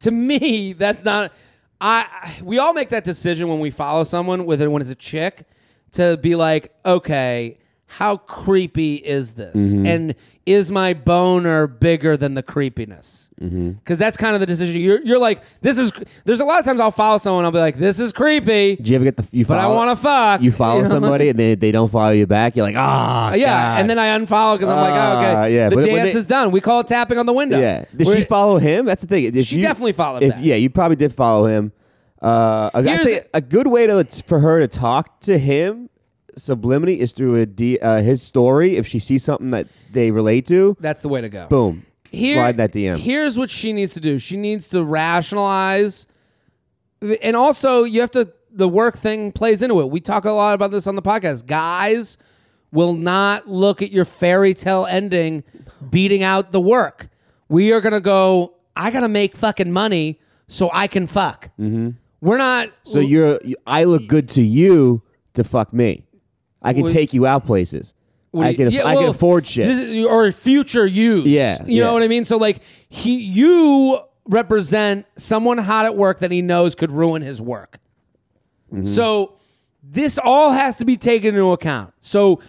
to me that's not i we all make that decision when we follow someone whether when it's a chick to be like okay how creepy is this and is my boner bigger than the creepiness because that's kind of the decision you're, you're like this is there's a lot of times i'll follow someone i'll be like this is creepy Do you ever get the you but i want to fuck you follow You know? somebody and they, they don't follow you back? You're like, ah, yeah, and then I unfollow because I'm like, oh, Ah, okay, yeah, the but dance they- is done. We call it tapping on the window. Yeah. Did We're- she follow him? That's the thing. If She you- definitely followed if. Yeah, you probably did follow him. Uh, Here's- say a good way to for her to talk to him subliminally is through a D, uh, his story. If she sees something that they relate to, That's the way to go. boom, Here- slide that DM. Here's what she needs to do. She needs to rationalize, and also you have to. The work thing plays into it. We talk a lot about this on the podcast. Guys will not look at your fairy tale ending, beating out the work. We are gonna go. I gotta make fucking money so I can fuck. Mm-hmm. We're not. so you're, I look good to you to fuck me. I can take you out places. I can, yeah, I can well, afford shit. this is- or future use. Yeah, you know what I mean. So like he, you represent someone hot at work that he knows could ruin his work. Mm-hmm. So this all has to be taken into account. So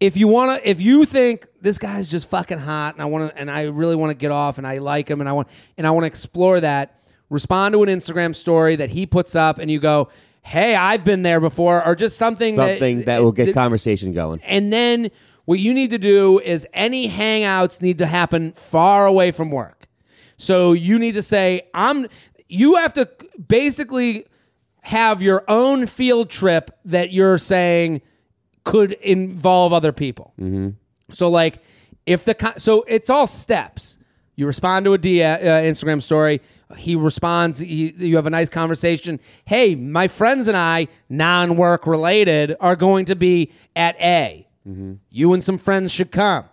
if you want to, if you think this guy's just fucking hot, and I want to, and I really want to get off, and I like him, and I want, and I want to explore that, respond to an Instagram story that he puts up, and you go, "Hey, I've been there before," or just something Something that, will get conversation going. and then what you need to do is any hangouts need to happen far away from work. So you need to say, I'm you have to basically have your own field trip that you're saying could involve other people. So like if the so it's all steps. You respond to a D, uh, Instagram story. He responds. He, you have a nice conversation. Hey, my friends and I, non-work related, are going to be at A. Mm-hmm. You and some friends should come,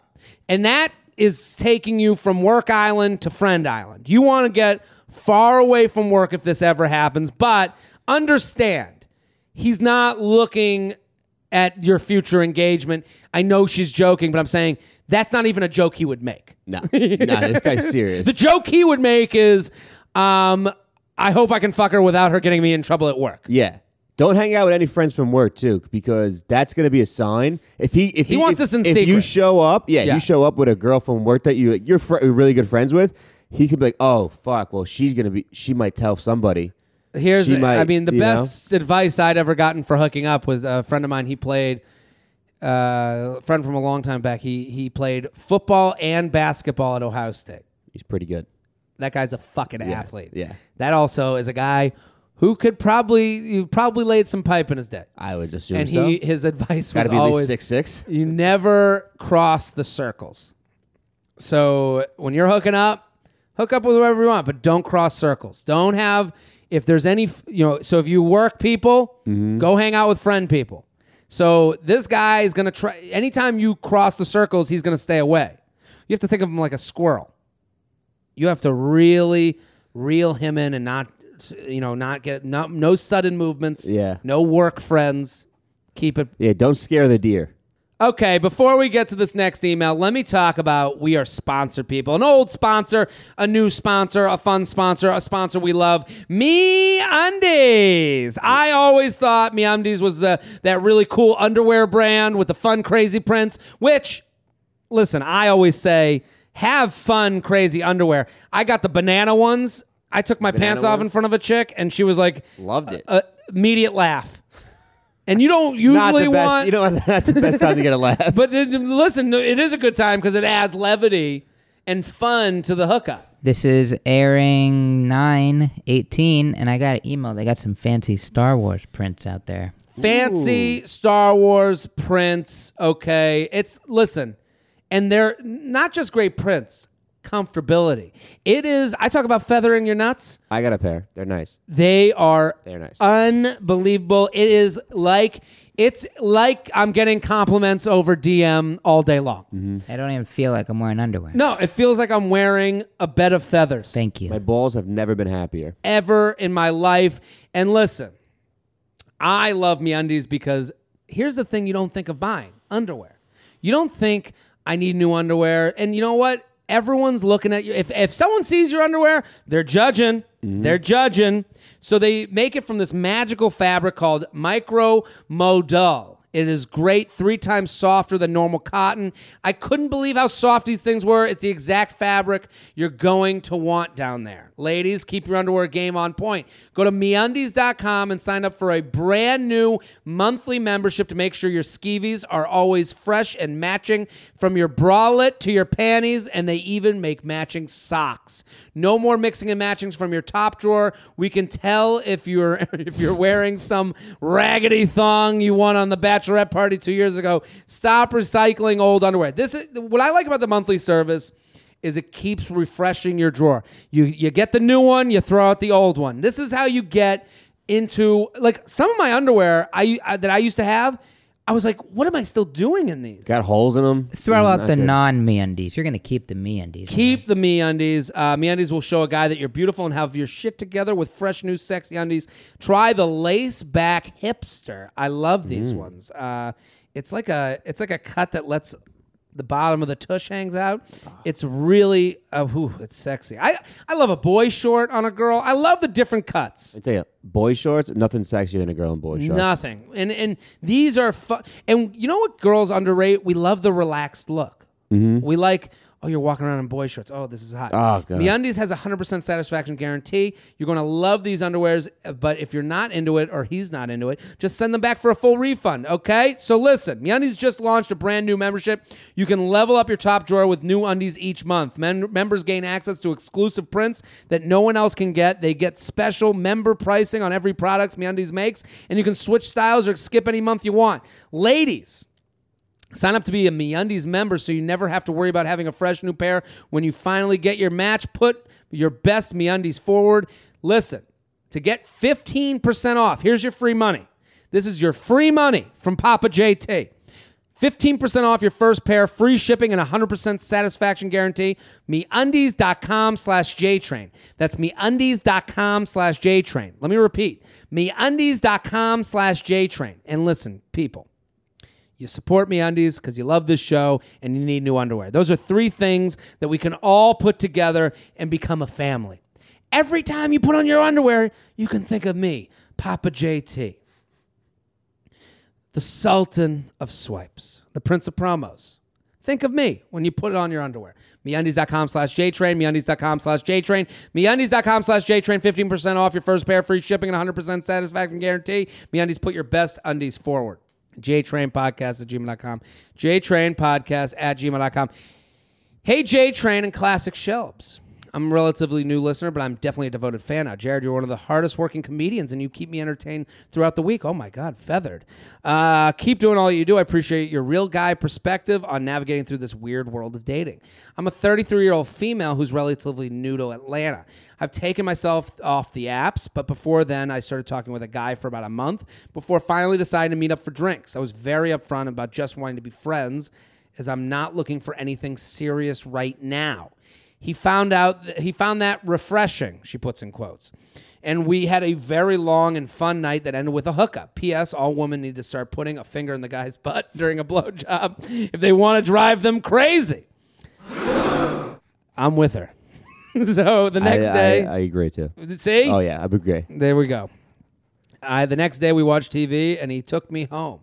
and that is taking you from work island to friend island. You want to get far away from work if this ever happens, but understand he's not looking at your future engagement. I know she's joking, but I'm saying that's not even a joke he would make. No, no, this guy's serious. The joke he would make is, um, I hope I can fuck her without her getting me in trouble at work. Yeah. Don't hang out with any friends from work too, because that's going to be a sign. If he if He wants if, this in if you show up, yeah, Yeah. you show up with a girl from work that you you're fr- really good friends with, he could be like, oh fuck, well she's gonna be she might tell somebody. Here's, She might, I mean, the you best advice I'd ever gotten for hooking up was a friend of mine. He played, uh, a friend from a long time back. He he played football and basketball at Ohio State. He's pretty good. That guy's a fucking athlete. yeah. That also is a guy who could probably you probably laid some pipe in his day. I would assume And so. he his advice Got was to be at always six six. you never cross the circles. So when you're hooking up, hook up with whoever you want, but don't cross circles. Don't have if there's any you know. So if you work people, mm-hmm. go hang out with friend people. So this guy is gonna try. Anytime you cross the circles, he's gonna stay away. You have to think of him like a squirrel. You have to really reel him in and not, you know, not get no, no sudden movements. Yeah. No work friends. Keep it Yeah, don't scare the deer. Okay, before we get to this next email, let me talk about we are sponsored people. An old sponsor, a new sponsor, a fun sponsor, a sponsor we love. Me Undies. I always thought Me Undies was the, that really cool underwear brand with the fun, crazy prints, which, listen, I always say, have fun, crazy underwear. I got the banana ones. I took my Banana pants off in ones? front of a chick, and she was like, Loved it. uh, immediate laugh. And you don't not usually the best. want You know, not the best time to get a laugh. but uh, listen, it is a good time because it adds levity and fun to the hookup. This is airing nine eighteen, and I got an email. They got some fancy Star Wars prints out there. Fancy Star Wars prints, okay. It's listen, and they're not just great prints, comfortability. It is I talk about feathering your nuts. I got a pair. They're nice. They are They're nice. unbelievable. It is like it's like I'm getting compliments over DM all day long. Mm-hmm. I don't even feel like I'm wearing underwear. No, it feels like I'm wearing a bed of feathers. Thank you. My balls have never been happier. ever in my life. And listen, I love MeUndies because here's the thing you don't think of buying underwear. You don't think I need new underwear. And you know what? Everyone's looking at you. If, if someone sees your underwear, they're judging. Mm-hmm. They're judging. So they make it from this magical fabric called micro modal. It is great, three times softer than normal cotton. I couldn't believe how soft these things were. It's the exact fabric you're going to want down there. Ladies, keep your underwear game on point. Go to meundies.com and sign up for a brand new monthly membership to make sure your skeevies are always fresh and matching from your bralette to your panties, and they even make matching socks. No more mixing and matchings from your top drawer. We can tell if you're if you're wearing some raggedy thong you won on the bachelorette party 2 years ago. Stop recycling old underwear. This is what I like about the monthly service is it keeps refreshing your drawer. You you get the new one, you throw out the old one. This is how you get into like some of my underwear I, I that I used to have. I was like, what am I still doing in these? Got holes in them. Throw out the non me undies. You're going to keep the me undies. Keep the me undies. Uh, me undies will show a guy that you're beautiful and have your shit together with fresh new sexy undies. Try the lace back hipster. I love these ones. Uh, it's like a it's like a cut that lets the bottom of the tush hangs out. It's really uh, whew, it's sexy. I I love a boy short on a girl. I love the different cuts. I tell you, boy shorts, nothing sexier than a girl in boy shorts. Nothing. And and these are fun. And you know what girls underrate? We love the relaxed look. We like, oh, you're walking around in boy shorts. Oh, this is hot. Oh, God. MeUndies has a 100% satisfaction guarantee. You're going to love these underwears, uh, but if you're not into it or he's not into it, just send them back for a full refund, okay? So listen, MeUndies just launched a brand new membership. You can level up your top drawer with new undies each month. Men- members gain access to exclusive prints that no one else can get. They get special member pricing on every product MeUndies makes, and you can switch styles or skip any month you want. Ladies, Sign up to be a MeUndies member so you never have to worry about having a fresh new pair when you finally get your match. Put your best MeUndies forward. Listen, to get 15% off, here's your free money. This is your free money from Papa JT. 15% off your first pair, free shipping, and 100% satisfaction guarantee. MeUndies.com slash JTrain. That's MeUndies.com slash JTrain. Let me repeat. MeUndies.com slash JTrain. And listen, people, you support me undies because you love this show and you need new underwear. Those are three things that we can all put together and become a family. Every time you put on your underwear, you can think of me, Papa JT, the Sultan of swipes, the Prince of promos. Think of me when you put it on your underwear. MeUndies.com slash JTrain, MeUndies.com slash JTrain, MeUndies.com slash JTrain, 15% off your first pair, free shipping, and 100% satisfaction guarantee. MeUndies, put your best undies forward. JTrain Podcast at gmail.com. JTrain Podcast at gmail.com. Hey, JTrain and Classic Shelb. I'm a relatively new listener, but I'm definitely a devoted fan now. Jared, you're one of the hardest working comedians, and you keep me entertained throughout the week. Oh my God, feathered. Uh, keep doing all you do. I appreciate your real guy perspective on navigating through this weird world of dating. I'm a 33 year old female who's relatively new to Atlanta. I've taken myself off the apps, but before then, I started talking with a guy for about a month before finally deciding to meet up for drinks. I was very upfront about just wanting to be friends, as I'm not looking for anything serious right now. He found out th- he found that refreshing. She puts in quotes. And we had a very long and fun night that ended with a hookup. P.S. All women need to start putting a finger in the guy's butt during a blowjob if they want to drive them crazy. I'm with her. so the next I, day, I, I agree too. see, Oh yeah, I agree. there we go. I the next day we watched TV and he took me home.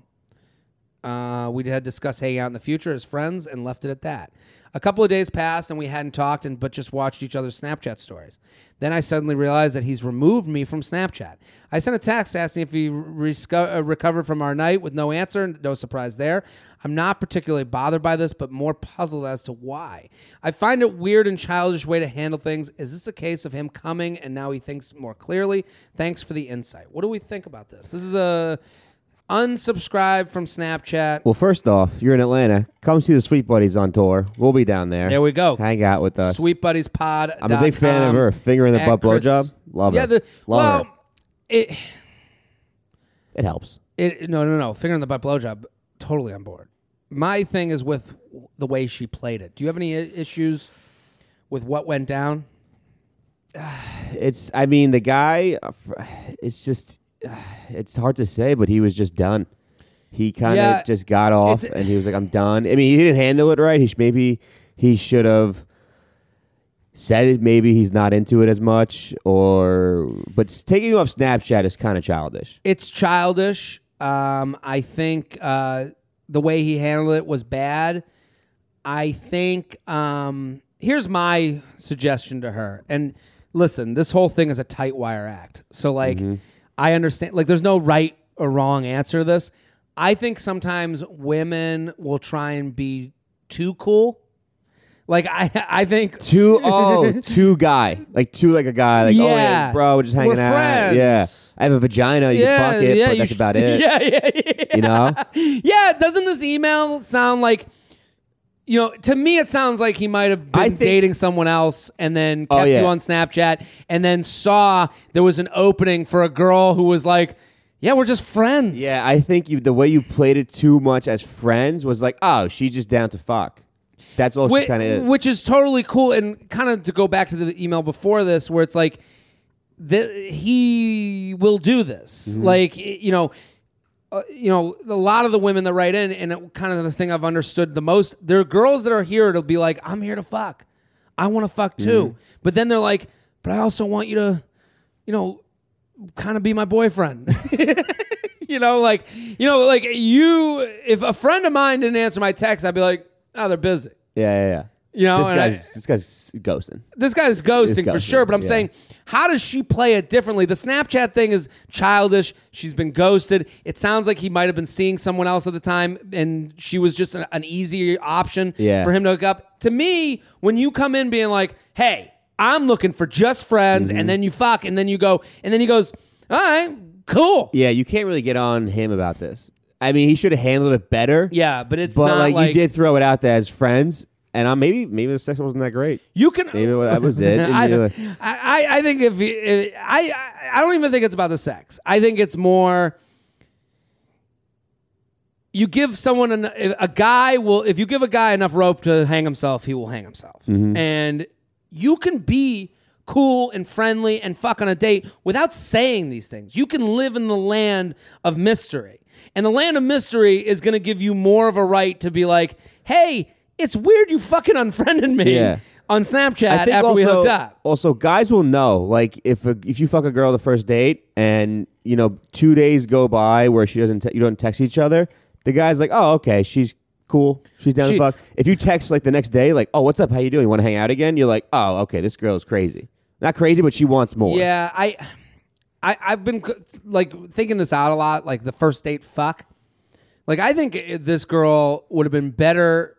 Uh, we had discussed hanging out in the future as friends and left it at that. A couple of days passed and we hadn't talked and but just watched each other's Snapchat stories. Then I suddenly realized that he's removed me from Snapchat. I sent a text asking if he resco- uh, recovered from our night with no answer. No surprise there. I'm not particularly bothered by this, but more puzzled as to why. I find it weird and childish way to handle things. Is this a case of him coming and now he thinks more clearly? Thanks for the insight. What do we think about this? This is a unsubscribe from Snapchat. Well, first off, you're in Atlanta. Come see the Sweet Buddies on tour. We'll be down there. There we go. Hang out with us. Sweet Buddies Pod. I'm a big fan of her. Finger in the butt blowjob. Love it. yeah. The, Love well, her. it It helps. it no no no finger in the butt blowjob. Totally on board. My thing is with the way she played it. Do you have any i- issues with what went down? It's. I mean, the guy. uh, It's just. It's hard to say, but he was just done. He kind of Yeah, just got off, and he was like, "I'm done." I mean, he didn't handle it right. He sh- maybe he should have said it. Maybe he's not into it as much, or but taking off Snapchat is kind of childish. It's childish. Um, I think uh, the way he handled it was bad. I think um, here's my suggestion to her. And listen, this whole thing is a tight wire act. So like, I understand. Like, there's no right or wrong answer to this. I think sometimes women will try and be too cool. Like I, I think Two oh two guy like two like a guy like oh Yeah. yeah bro we're just hanging We're out friends. yeah I have a vagina you can fuck it yeah, but that's sh- about it Yeah, yeah, yeah. you know Yeah, doesn't this email sound like you know, to me it sounds like he might have been think- dating someone else and then Oh, kept yeah. you on Snapchat and then saw there was an opening for a girl who was like, "Yeah, we're just friends." yeah I think you the way you played it too much as friends was like oh she's just down to fuck that's all she kind of is Which is totally cool. And kind of to go back to the email before this, where it's like, the, he will do this. Mm-hmm. Like, you know, uh, you know, a lot of the women that write in, and it, kind of the thing I've understood the most, there are girls that are here to be like, I'm here to fuck. I want to fuck too. Mm-hmm. But then they're like, but I also want you to, you know, kind of be my boyfriend. you know, like, you know, like you, if a friend of mine didn't answer my text, I'd be like, oh, they're busy. yeah yeah yeah You know, this and I- guy's this guy's ghosting this guy's ghosting for ghosting, sure, but I'm yeah. saying, how does she play it differently? The Snapchat thing is childish. She's been ghosted. It sounds like he might have been seeing someone else at the time, and she was just an, an easy option Yeah. for him to hook up. To me, when you come in being like, hey, I'm looking for just friends, Mm-hmm. and then you fuck, and then you go, and then he goes, all right, cool. yeah you can't really get on him about this I mean he should have handled it better Yeah, but it's but not like, like, you did throw it out there as friends and I'm maybe maybe the sex wasn't that great You can. Maybe that was it. I, You I, I I think if, you- if I I- I don't even think it's about the sex. I think it's more. You give someone an, a guy will if you give a guy enough rope to hang himself, he will hang himself, Mm-hmm. and you can be cool and friendly and fuck on a date without saying these things. You can live in the land of mystery, and the land of mystery is going to give you more of a right to be like, hey. It's weird you fucking unfriended me Yeah. on Snapchat I think after we hooked up. Also, guys will know. Like if a, if you fuck a girl the first date, and you know two days go by where she doesn't te- you don't text each other, the guy's like, oh okay, she's cool, she's down She- to fuck. If you text like the next day, like, oh what's up, how you doing, you want to hang out again? You're like, oh okay, this girl is crazy. Not crazy, but she wants more. Yeah, I, I, I've been like thinking this out a lot. Like the first date fuck. Like I think eh, this girl would have been better.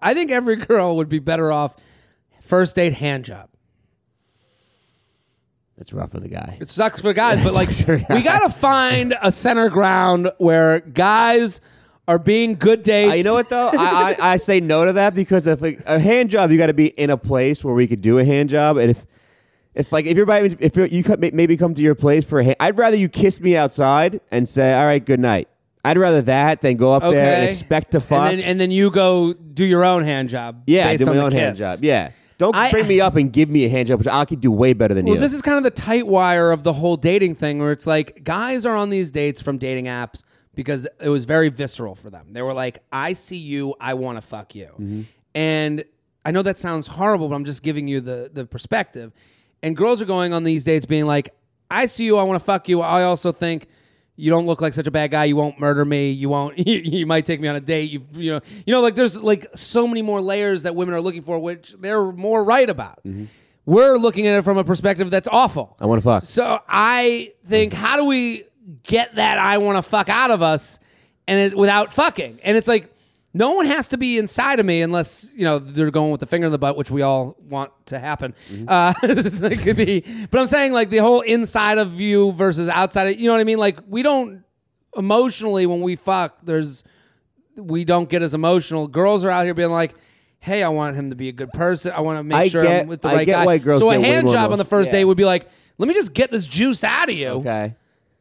I think every girl would be better off first date hand job. That's rough for the guy. It sucks for guys, but like we gotta find a center ground where guys are being good dates. Uh, you know what though? I, I I say no to that because if a, a hand job, you got to be in a place where we could do a hand job, and if if like if you're by- if you're, you could maybe come to your place for a hand, I'd rather you kiss me outside and say, "All right, good night." I'd rather that than go up there and expect to fuck. And then, and then you go do your own hand job. yeah, do my own hand job. Yeah, Don't I- bring me up and give me a hand job, which I could do way better than Well, you. Well, this is kind of the tight wire of the whole dating thing where it's like guys are on these dates from dating apps because it was very visceral for them. They were like, I see you, I want to fuck you. Mm-hmm. And I know that sounds horrible, but I'm just giving you the, the perspective. And girls are going on these dates being like, I see you, I want to fuck you. I also think you don't look like such a bad guy. You won't murder me. You won't. You, might take me on a date. You, you know. You know. Like there's like so many more layers that women are looking for, which they're more right about. Mm-hmm. We're looking at it from a perspective that's awful. I want to fuck. So I think, how do we get that I want to fuck out of us, and it, without fucking? And it's like, no one has to be inside of me unless you know they're going with the finger in the butt, which we all want to happen. Uh, it could be, but I'm saying like the whole inside of you versus outside. Of, you know what I mean? Like we don't emotionally when we fuck. There's we don't get as emotional. Girls are out here being like. Hey, I want him to be a good person. I want to make I sure get- I'm with the I right guy. so a hand job on the first Yeah. date would be like, let me just get this juice out of you. okay.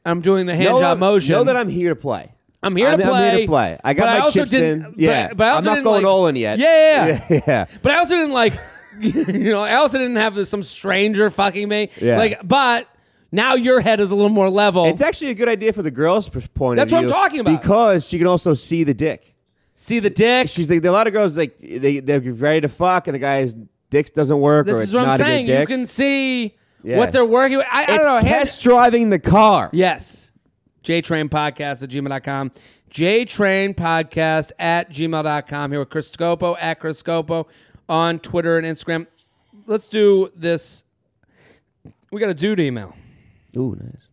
I'm doing the hand know, job motion. Know that I'm here to play. I'm here to I'm, play. I'm here to play. I got my also chips in. Yeah, but, but I also I'm not didn't, going like, all in yet. Yeah, yeah, yeah. yeah. But I also didn't like, you know, I also didn't have some stranger fucking me. Yeah. Like, but now your head is a little more level. It's actually a good idea for the girl's point That's of what. I'm talking about. Because she can also see the dick. See the dick. She's like, a lot of girls like they they're ready to fuck, and the guy's dick doesn't work, or This is what I'm saying. You can see Yeah. what they're working with. I, I don't know. test driving the car. Yes. JTrain Podcast at gmail.com. JTrain Podcast at gmail.com. Here with Chris Scopo at Chris Scopo on Twitter and Instagram. Let's do this. We got a dude email. Ooh, nice.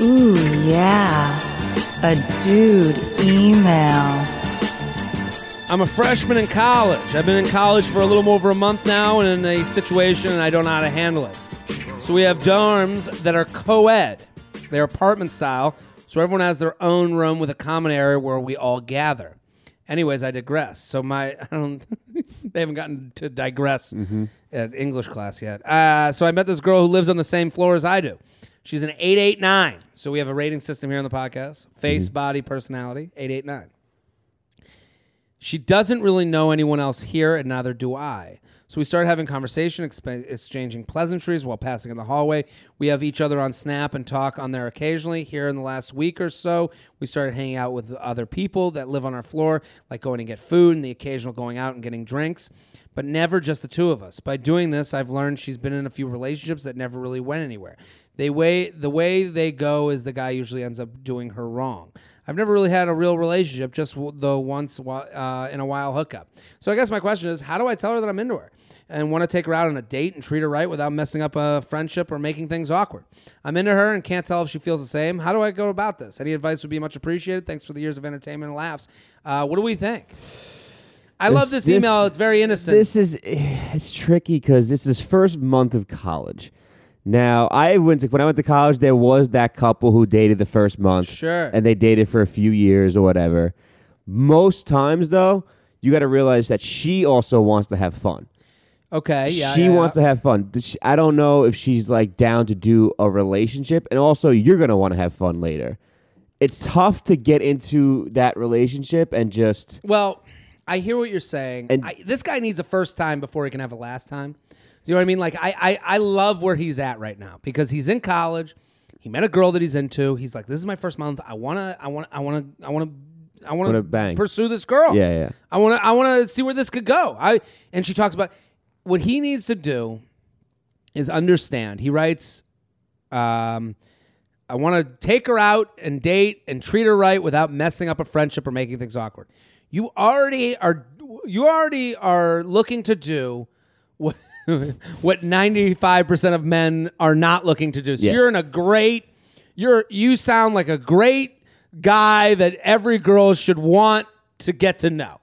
Ooh, yeah. A dude email. I'm a freshman in college. I've been in college for a little more over a month now and in a situation and I don't know how to handle it. So we have dorms that are co ed, they're apartment style. So everyone has their own room with a common area where we all gather. Anyways, I digress. So my, I don't, they haven't gotten to digress at English class yet. Uh, so I met this girl who lives on the same floor as I do. She's an 889. So we have a rating system here on the podcast face, body, personality, 889. She doesn't really know anyone else here, and neither do I. So we started having conversation, exchanging pleasantries while passing in the hallway. We have each other on Snap and talk on there occasionally. Here in the last week or so, we started hanging out with other people that live on our floor, like going to get food and the occasional going out and getting drinks, but never just the two of us. By doing this, I've learned she's been in a few relationships that never really went anywhere. They way the way they go is the guy usually ends up doing her wrong. I've never really had a real relationship, just the once uh, in a while hookup. So I guess my question is, how do I tell her that I'm into her and want to take her out on a date and treat her right without messing up a friendship or making things awkward? I'm into her and can't tell if she feels the same. How do I go about this? Any advice would be much appreciated. Thanks for the years of entertainment and laughs. Uh, what do we think? I love this, email. It's very innocent. This is it's tricky because it's his first month of college. Now, I went to when I went to college. There was that couple who dated the first month, Sure. and they dated for a few years or whatever. Most times, though, you got to realize that she also wants to have fun. okay, yeah. she yeah, wants yeah. to have fun. I don't know if she's like down to do a relationship, and also you're gonna want to have fun later. It's tough to get into that relationship and just Well, I hear what you're saying. And- I, this guy needs a first time before he can have a last time. You know what I mean? Like I, I, I love where he's at right now because he's in college. He met a girl that he's into. He's like, "This is my first month. I wanna, I wanna I want to, I want to, I want Wanna to bang. pursue this girl. Yeah, yeah. I want to, I want to see where this could go. I and she talks about what he needs to do is understand. He writes, um, I want to take her out and date and treat her right without messing up a friendship or making things awkward. You already are you already are looking to do what what 95% of men are not looking to do. So Yeah. you're in a great you're you sound like a great guy that every girl should want to get to know.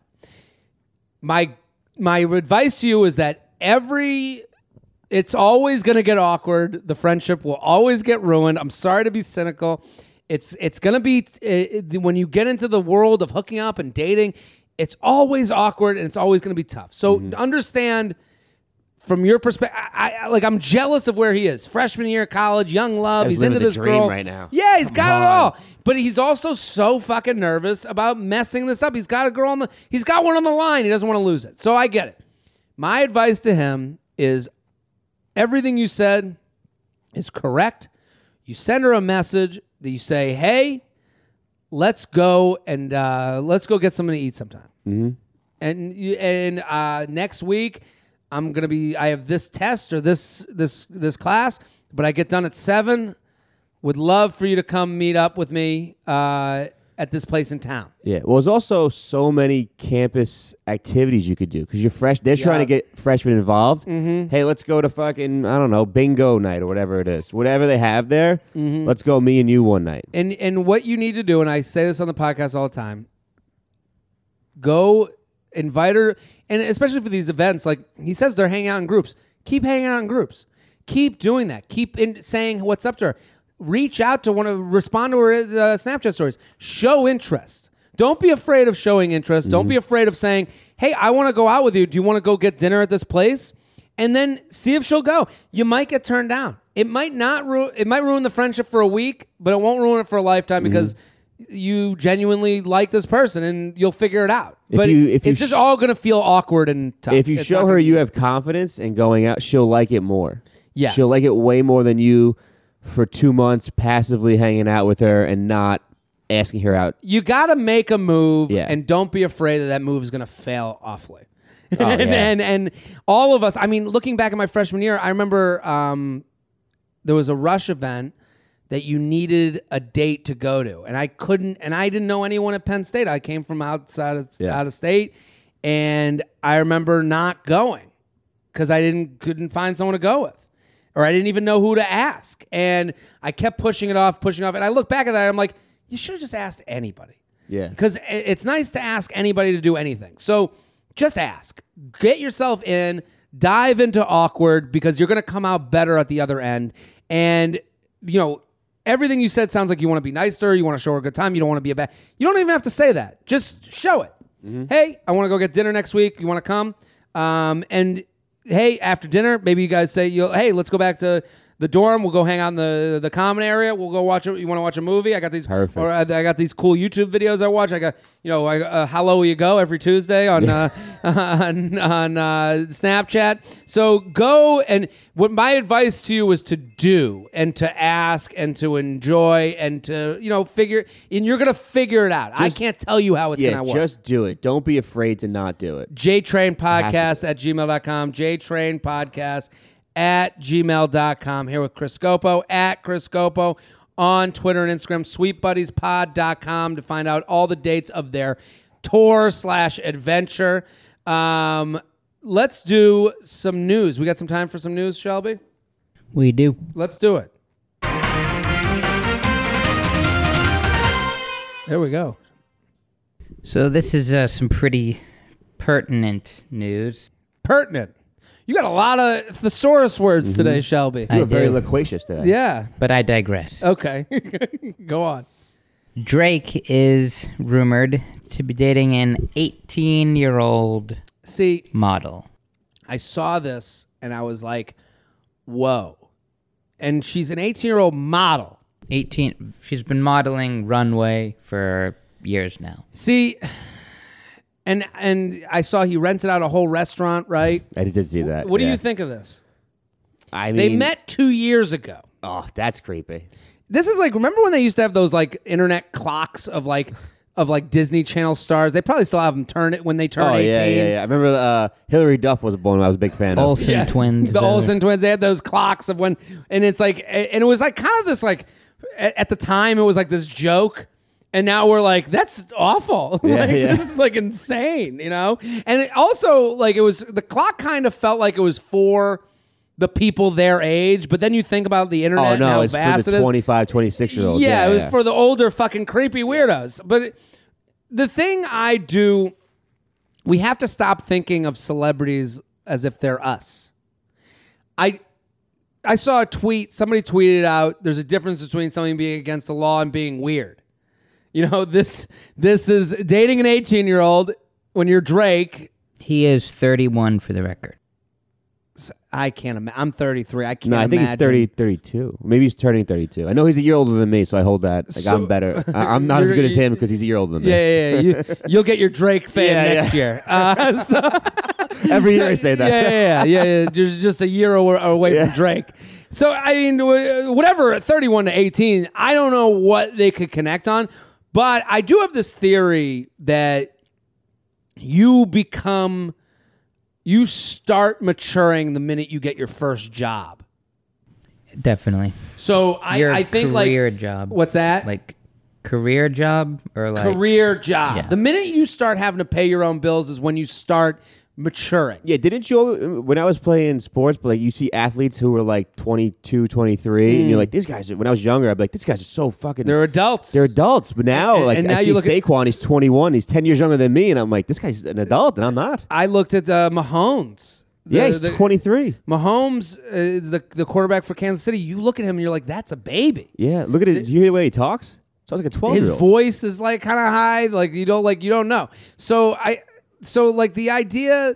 My my advice to you is that every it's always going to get awkward. The friendship will always get ruined. I'm sorry to be cynical. It's it's going to be it, it- when you get into the world of hooking up and dating, it's always awkward and it's always going to be tough. So mm-hmm. understand from your perspective, I, I like I'm jealous of where he is. Freshman year of college, young love. He's into this girl right now. Yeah, he's got Come it all. But he's also so fucking nervous about messing this up. He's got a girl on the. He's got one on the line. He doesn't want to lose it. So I get it. My advice to him is everything you said is correct. You send her a message that you say, "Hey, let's go and uh, let's go get something to eat sometime." Mm-hmm. And you, and uh, next week, I'm gonna be. I have this test or this this this class, but I get done at seven. Would love for you to come meet up with me uh, at this place in town. Yeah. Well, there's also so many campus activities you could do because you're fresh. They're trying to get freshmen involved. Mm-hmm. Hey, let's go to fucking I don't know bingo night or whatever it is. Whatever they have there, Mm-hmm. let's go me and you one night. And and what you need to do, and I say this on the podcast all the time, go invite her, and especially for these events, like he says, they're hanging out in groups. Keep hanging out in groups. Keep doing that. Keep in, saying what's up to her. Reach out to one of, respond to her uh, Snapchat stories. Show interest. Don't be afraid of showing interest. Don't be afraid of saying, "Hey, I want to go out with you. Do you want to go get dinner at this place?" And then see if she'll go. You might get turned down. It might not ruin. It might ruin the friendship for a week, but it won't ruin it for a lifetime because you genuinely like this person and you'll figure it out. If but you- if you it's just sh- all going to feel awkward and tough. if you It's show her you have confidence in going out, she'll like it more. Yes. She'll like it way more than you for two months passively hanging out with her and not asking her out. you got to make a move Yeah. and don't be afraid that that move is going to fail awfully. Oh, and, yeah. and and all of us, I mean, looking back at my freshman year, I remember um, there was a rush event that you needed a date to go to, and I couldn't, and I didn't know anyone at Penn State. I came from outside of, Yeah. out of state, and I remember not going because I didn't couldn't find someone to go with. Or I didn't even know who to ask. And I kept pushing it off, pushing it off. And I look back at that, I'm like, you should have just asked anybody. Yeah. Because it's nice to ask anybody to do anything. So just ask. Get yourself in, dive into awkward because you're going to come out better at the other end. And, you know, everything you said sounds like you want to be nicer, you want to show her a good time, you don't want to be a bad. You don't even have to say that. Just show it. Hey, I want to go get dinner next week. You want to come? Um, and hey, after dinner, maybe you guys say, you'll, hey, let's go back to the dorm. We'll go hang out in the the common area. We'll go watch. A, you want to watch a movie? I got these. Perfect. Or I, I got these cool YouTube videos I watch. I got you know, I, uh, how low will you go every Tuesday on uh, on, on uh, Snapchat. So go and what my advice to you was to do and to ask and to enjoy and to you know figure and you're gonna figure it out. I Just- can't tell you how it's Yeah, gonna work. just do it. Don't be afraid to not do it. JTrain Podcast at gmail.com. JTrain Podcast at gmail.com. Here with Chris Scopo at Chris Scopo on Twitter and Instagram. SweetBuddiesPod.com to find out all the dates of their tour slash adventure. Um, let's do some news. We got some time for some news, Shelby? We do. Let's do it. There we go. So this is uh, some pretty pertinent news. Pertinent. You got a lot of thesaurus words mm-hmm. today, Shelby. I You're very do. loquacious today. yeah. But I digress. Okay. Go on. Drake is rumored to be dating an 18 year old See, model. I saw this and I was like, whoa. And she's an 18 year old model. 18. She's been modeling runway for years now. See, and and I saw he rented out a whole restaurant, right? I did see that. What do yeah. you think of this? I mean, They met two years ago. Oh, that's creepy. This is like remember when they used to have those like internet clocks of like of like Disney Channel stars? They probably still have them turn it when they turn Oh 18. yeah, yeah, yeah. I remember uh, Hilary Duff was born. I was a big fan of. Olsen twins. the uh, Olsen twins. They had those clocks of when, and it's like, and it was like kind of this like, at, at the time it was like this joke, and now we're like, that's awful. Yeah, like, yeah. This is like insane, you know. And it also like it was the clock kind of felt like it was for the people their age, but then you think about the oh, internet Oh and how no, it's vast for the is. 25, 26 year olds. Yeah, it was for the older fucking creepy weirdos. But the thing I do, we have to stop thinking of celebrities as if they're us. I I saw a tweet, somebody tweeted out there's a difference between something being against the law and being weird. You know, this this is dating an 18-year-old when you're Drake. He is 31 for the record. I can't imagine. I'm 33. I can't No, I think imagine. he's 30, 32. Maybe he's turning 32. I know he's a year older than me, so I hold that. Like, So- I'm better. I, I'm not as good as him because he's a year older than me. Yeah, yeah, yeah. You, you'll get your Drake fan Yeah, next year. Uh, so, Every year I say that. Yeah, yeah, yeah, yeah, yeah. Just, just a year away Yeah. from Drake. So I mean, whatever. 31 to 18, I don't know what they could connect on, but I do have this theory that you become, you start maturing the minute you get your first job. Definitely. So I, Your I think career like job. what's that? Like career job or like career job. Yeah. The minute you start having to pay your own bills is when you start maturing. Yeah, didn't you when I was playing sports, but like you see athletes who were like 22, 23 and you're like these guys when I was younger, I'd be like these guys are so fucking Mm. They're adults. they're adults. But now And- like and now I you see look at- Saquon, he's 21, he's 10 years younger than me and I'm like this guy's an adult and I'm not. I looked at uh, Mahomes. The- yeah, he's the- 23. Mahomes, uh, the the quarterback for Kansas City. You look at him and you're like, that's a baby. Yeah, look at it. Do you hear the way he talks? Sounds like a 12 His voice is like kind of high, like you don't like you don't know. So I, so like the idea,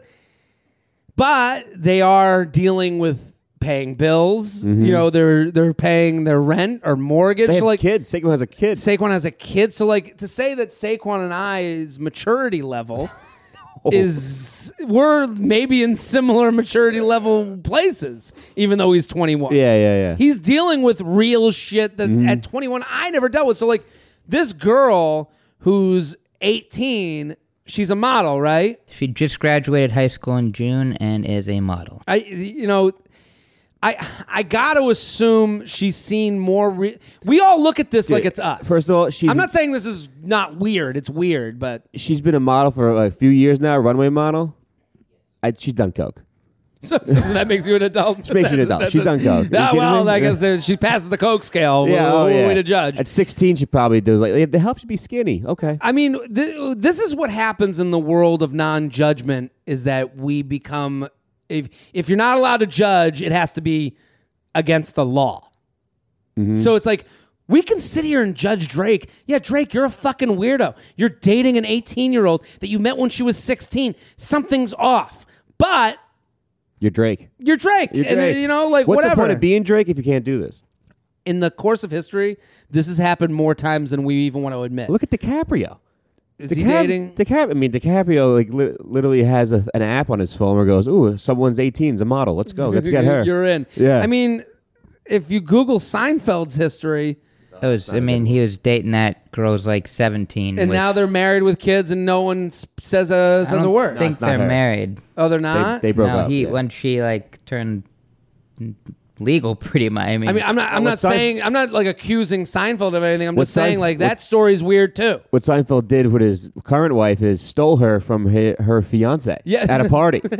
but they are dealing with paying bills. You know, they're they're paying their rent or mortgage. Mm-hmm. They have so like kids. Saquon has a kid. Saquon has a kid. So like to say that Saquon and I's maturity level is we're maybe in similar maturity level places, even though he's 21. yeah, yeah, yeah. He's dealing with real shit that Mm-hmm. at 21 I never dealt with. So like this girl who's 18, she's a model, right? she just graduated high school in June and is a model. I you know I I got to assume she's seen more re- We all look at this like it's us. first of all, she's- I'm not saying this is not weird. It's weird, but She's been a model for like, a few years now, runway model. I, she's done coke. so, so that makes you an adult. She makes you an adult. She's done coke. You kidding well, me? I guess uh, she passes the coke scale. Yeah, What oh, what yeah. way to judge? At 16, she probably does like it helps you be skinny. Okay. I mean, th- this is what happens in the world of non-judgment: is that we become if if you're not allowed to judge, it has to be against the law. Mm-hmm. So it's like we can sit here and judge Drake. Yeah, Drake, you're a fucking weirdo. You're dating an 18 year old that you met when she was 16. Something's off, but You're Drake. you're Drake, You're and uh, Drake. you know, like What's whatever. the point of being Drake if you can't do this? in the course of history, this has happened more times than we even want to admit. Look at DiCaprio. is he dating? DiCap- I mean, DiCaprio like li- literally has a, an app on his phone where it goes, "Ooh, someone's 18, is a model. Let's go. Let's get her." You're in. Yeah. I mean, if you Google Seinfeld's history, That was, I mean, he was dating that girl was like 17. and with- now they're married with kids, and no one s- says a I says a don't word. think it's not they're her. married. oh, they're not. they broke no, up. he yeah. when she like turned legal, pretty much. I mean, I mean, I'm not. I'm what not Sein- saying. I'm not like accusing Seinfeld of anything. I'm What just saying Seinf- like that what's- story's weird too. what Seinfeld did with his current wife is stole her from her, her fiance Yeah. at a party.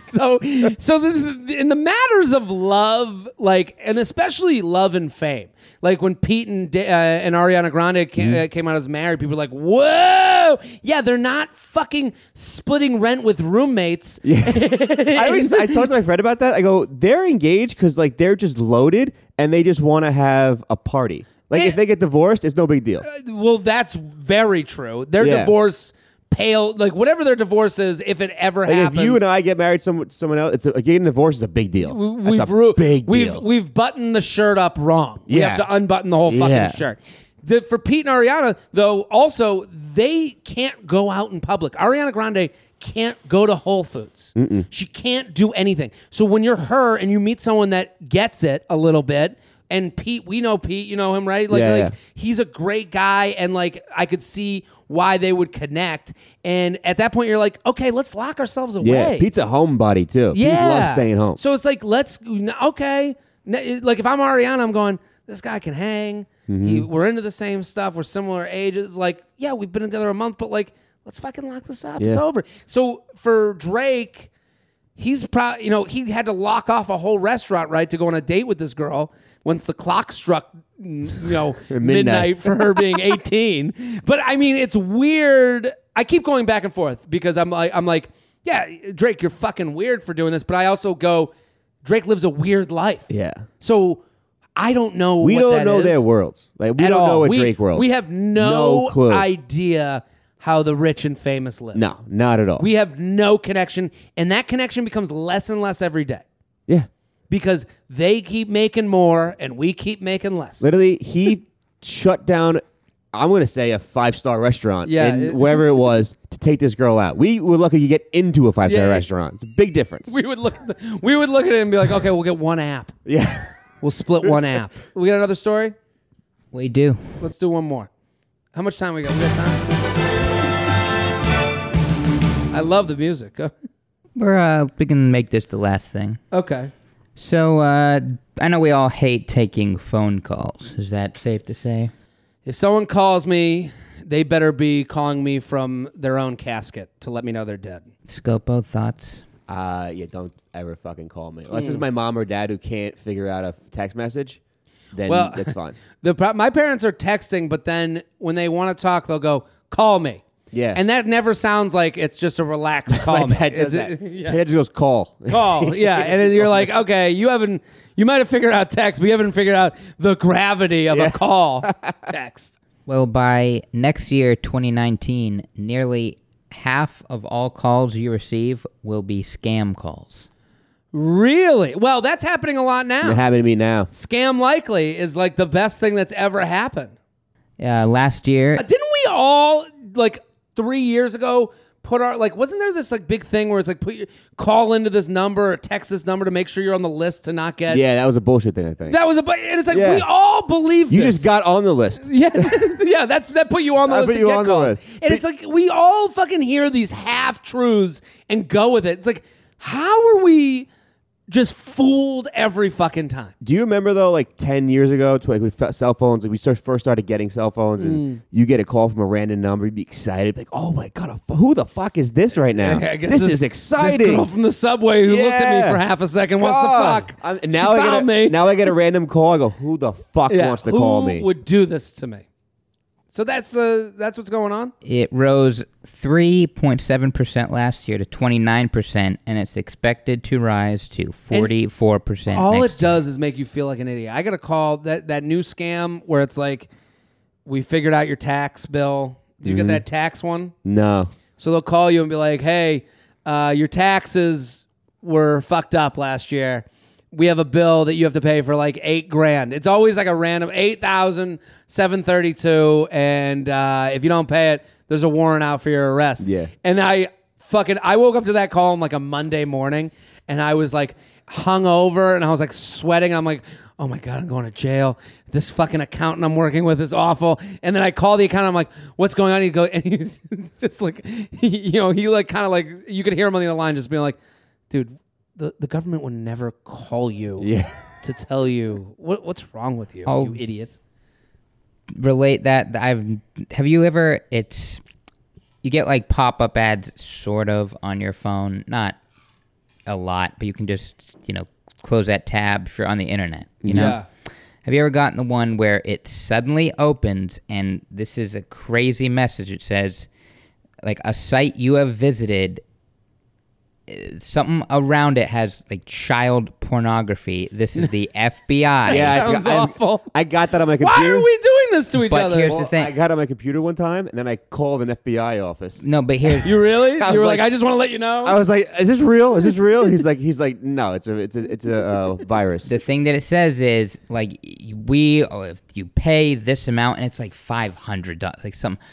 so so the, the- in the matters of love like and especially love and fame like when pete and, Da- uh, and ariana grande came, Mm-hmm. uh, came out as married people were like whoa yeah they're not fucking splitting rent with roommates I always I talked to my friend about that. I go, they're engaged because like they're just loaded and they just want to have a party. Like if they get divorced, it's no big deal. well that's very true their Yeah. divorce pale like whatever their divorce is if it ever Like happens if you and I get married some someone else, it's a, getting divorced is a big deal. we've That's a ru- big we've deal. we've buttoned the shirt up wrong. We Yeah. have to unbutton the whole fucking Yeah. shirt. The, for Pete and Ariana, though, also they can't go out in public. Ariana Grande can't go to Whole Foods. She can't do anything. So when you're her and you meet someone that gets it a little bit, and Pete, we know Pete, you know him, right? Like, Yeah, like yeah. he's a great guy, and like I could see why they would connect. And at that point, you're like, okay, let's lock ourselves away. yeah, Pete's a homebody too. Pete Yeah. loves staying home. So it's like, let's, okay. Like if I'm Ariana, I'm going, this guy can hang. Mm-hmm. He, we're into the same stuff. We're similar ages. Like, yeah, we've been together a month, but like, let's fucking lock this up. It's over. So for Drake, he's probably, you know, he had to lock off a whole restaurant, right, to go on a date with this girl once the clock struck, you know, midnight. Midnight. for her being 18. But I mean, it's weird. I keep going back and forth because I'm like, I'm like, yeah, Drake, you're fucking weird for doing this. But I also go, Drake lives a weird life. yeah. So I don't know. We don't know is their worlds. Like we at don't all. know a we, Drake world. We have no, No clue. idea how the rich and famous live. no, not at all. We have no connection, and that connection becomes less and less every day. Yeah. Because they keep making more and we keep making less. Literally, he shut down. I'm going to say a five star restaurant, Yeah, in it- wherever it was to take this girl out. We were lucky to get into a five star Yeah. restaurant. It's a big difference. We would look. At the, we would look at it and be like, okay, we'll get one app. yeah, We'll split one app. We got another story. We do. Let's do one more. How much time we got? We got time. I love the music. We're uh, we can make this the last thing. okay. So uh, I know we all hate taking phone calls. Is that safe to say? If someone calls me, they better be calling me from their own casket to let me know they're dead. Scopo thoughts. uh, yeah. Don't ever fucking call me Hmm. unless it's my mom or dad who can't figure out a text message. Then Well- that's fine. The pro- my parents are texting, but then when they want to talk, they'll go, "Call me." Yeah. and that never sounds like it's just a relaxed call. my me. dad does that. yeah. My dad just goes call. call. Yeah, and then you're like, okay, you haven't, you might have figured out text, but you haven't figured out the gravity of Yeah. a call text. Well, by next year, 2019, nearly half of all calls you receive will be scam calls. Really? Well, that's happening a lot It now. happening to me now. Scam likely is like the best thing that's ever happened. Uh, last year, Uh, Didn't we all like three years ago put our like? Wasn't there this like big thing where it's like put your call into this number or text this number to make sure you're on the list to not get? Yeah, that was a bullshit thing. I think That was a. bu- And it's like Yeah. we all believe you this. just got on the list. Yeah, yeah, that's that put you on the I list. put to you get on the calls. list. and it's like we all fucking hear these half truths and go with it. It's like, how are we just fooled every fucking time? Do you remember though, like ten years ago, to like with cell phones, like we first first started getting cell phones, Mm. and you get a call from a random number, you'd be excited, like, "Oh my god, who the fuck is this right now? Guess this, is exciting." This girl from the subway who looked at me for half a second. What's the fuck? I'm- She now I get a, me. now I get a random call. I go, "Who the fuck yeah, wants to call me?" would do this to me? So that's the that's what's going on. it rose 3.7% last year to 29%, and it's expected to rise to 44% All next it does is make you feel like an idiot. I got a call that that new scam where it's like, we figured out your tax bill. Did you get that tax one? no, So they'll call you and be like, "Hey, uh, your taxes were fucked up last year. We have a bill that you have to pay for like eight grand. It's always like a random eight thousand seven thirty two, and uh, if you don't pay it, there's a warrant out for your arrest." Yeah. And I fucking I woke up to that call on like a Monday morning, and I was like hungover, and I was like sweating. I'm like. Oh my god, I'm going to jail. This fucking accountant I'm working with is awful. And then I call the accountant. I'm like, "What's going on?" He go, and he's just like, he, you know, he like kind of like you could hear him on the other line, just being like, "Dude, the, the government would never call you yeah, to tell you what what's wrong with you, Oh. you idiot." relate that i've have you ever it's you get like pop-up ads sort of on your phone not a lot but you can just you know close that tab if you're on the internet you know Yeah. have you ever gotten the one where it suddenly opens and this is a crazy message it says like a site you have visited something around it has like child pornography this is the fbi yeah. I- Sounds I, awful. I got that on my computer. Why are we doing this to each But other? here's Well, the thing. I got it on my computer one time, and then I called an FBI office. no but here's you really? I You were like, like- "I just want to let you know." I was like, "Is this real? Is this real?" He's like, "He's like, no, it's a, it's a, it's a uh, virus." the thing that it says is like we oh, if you pay this amount and it's like five hundred dollars like some y-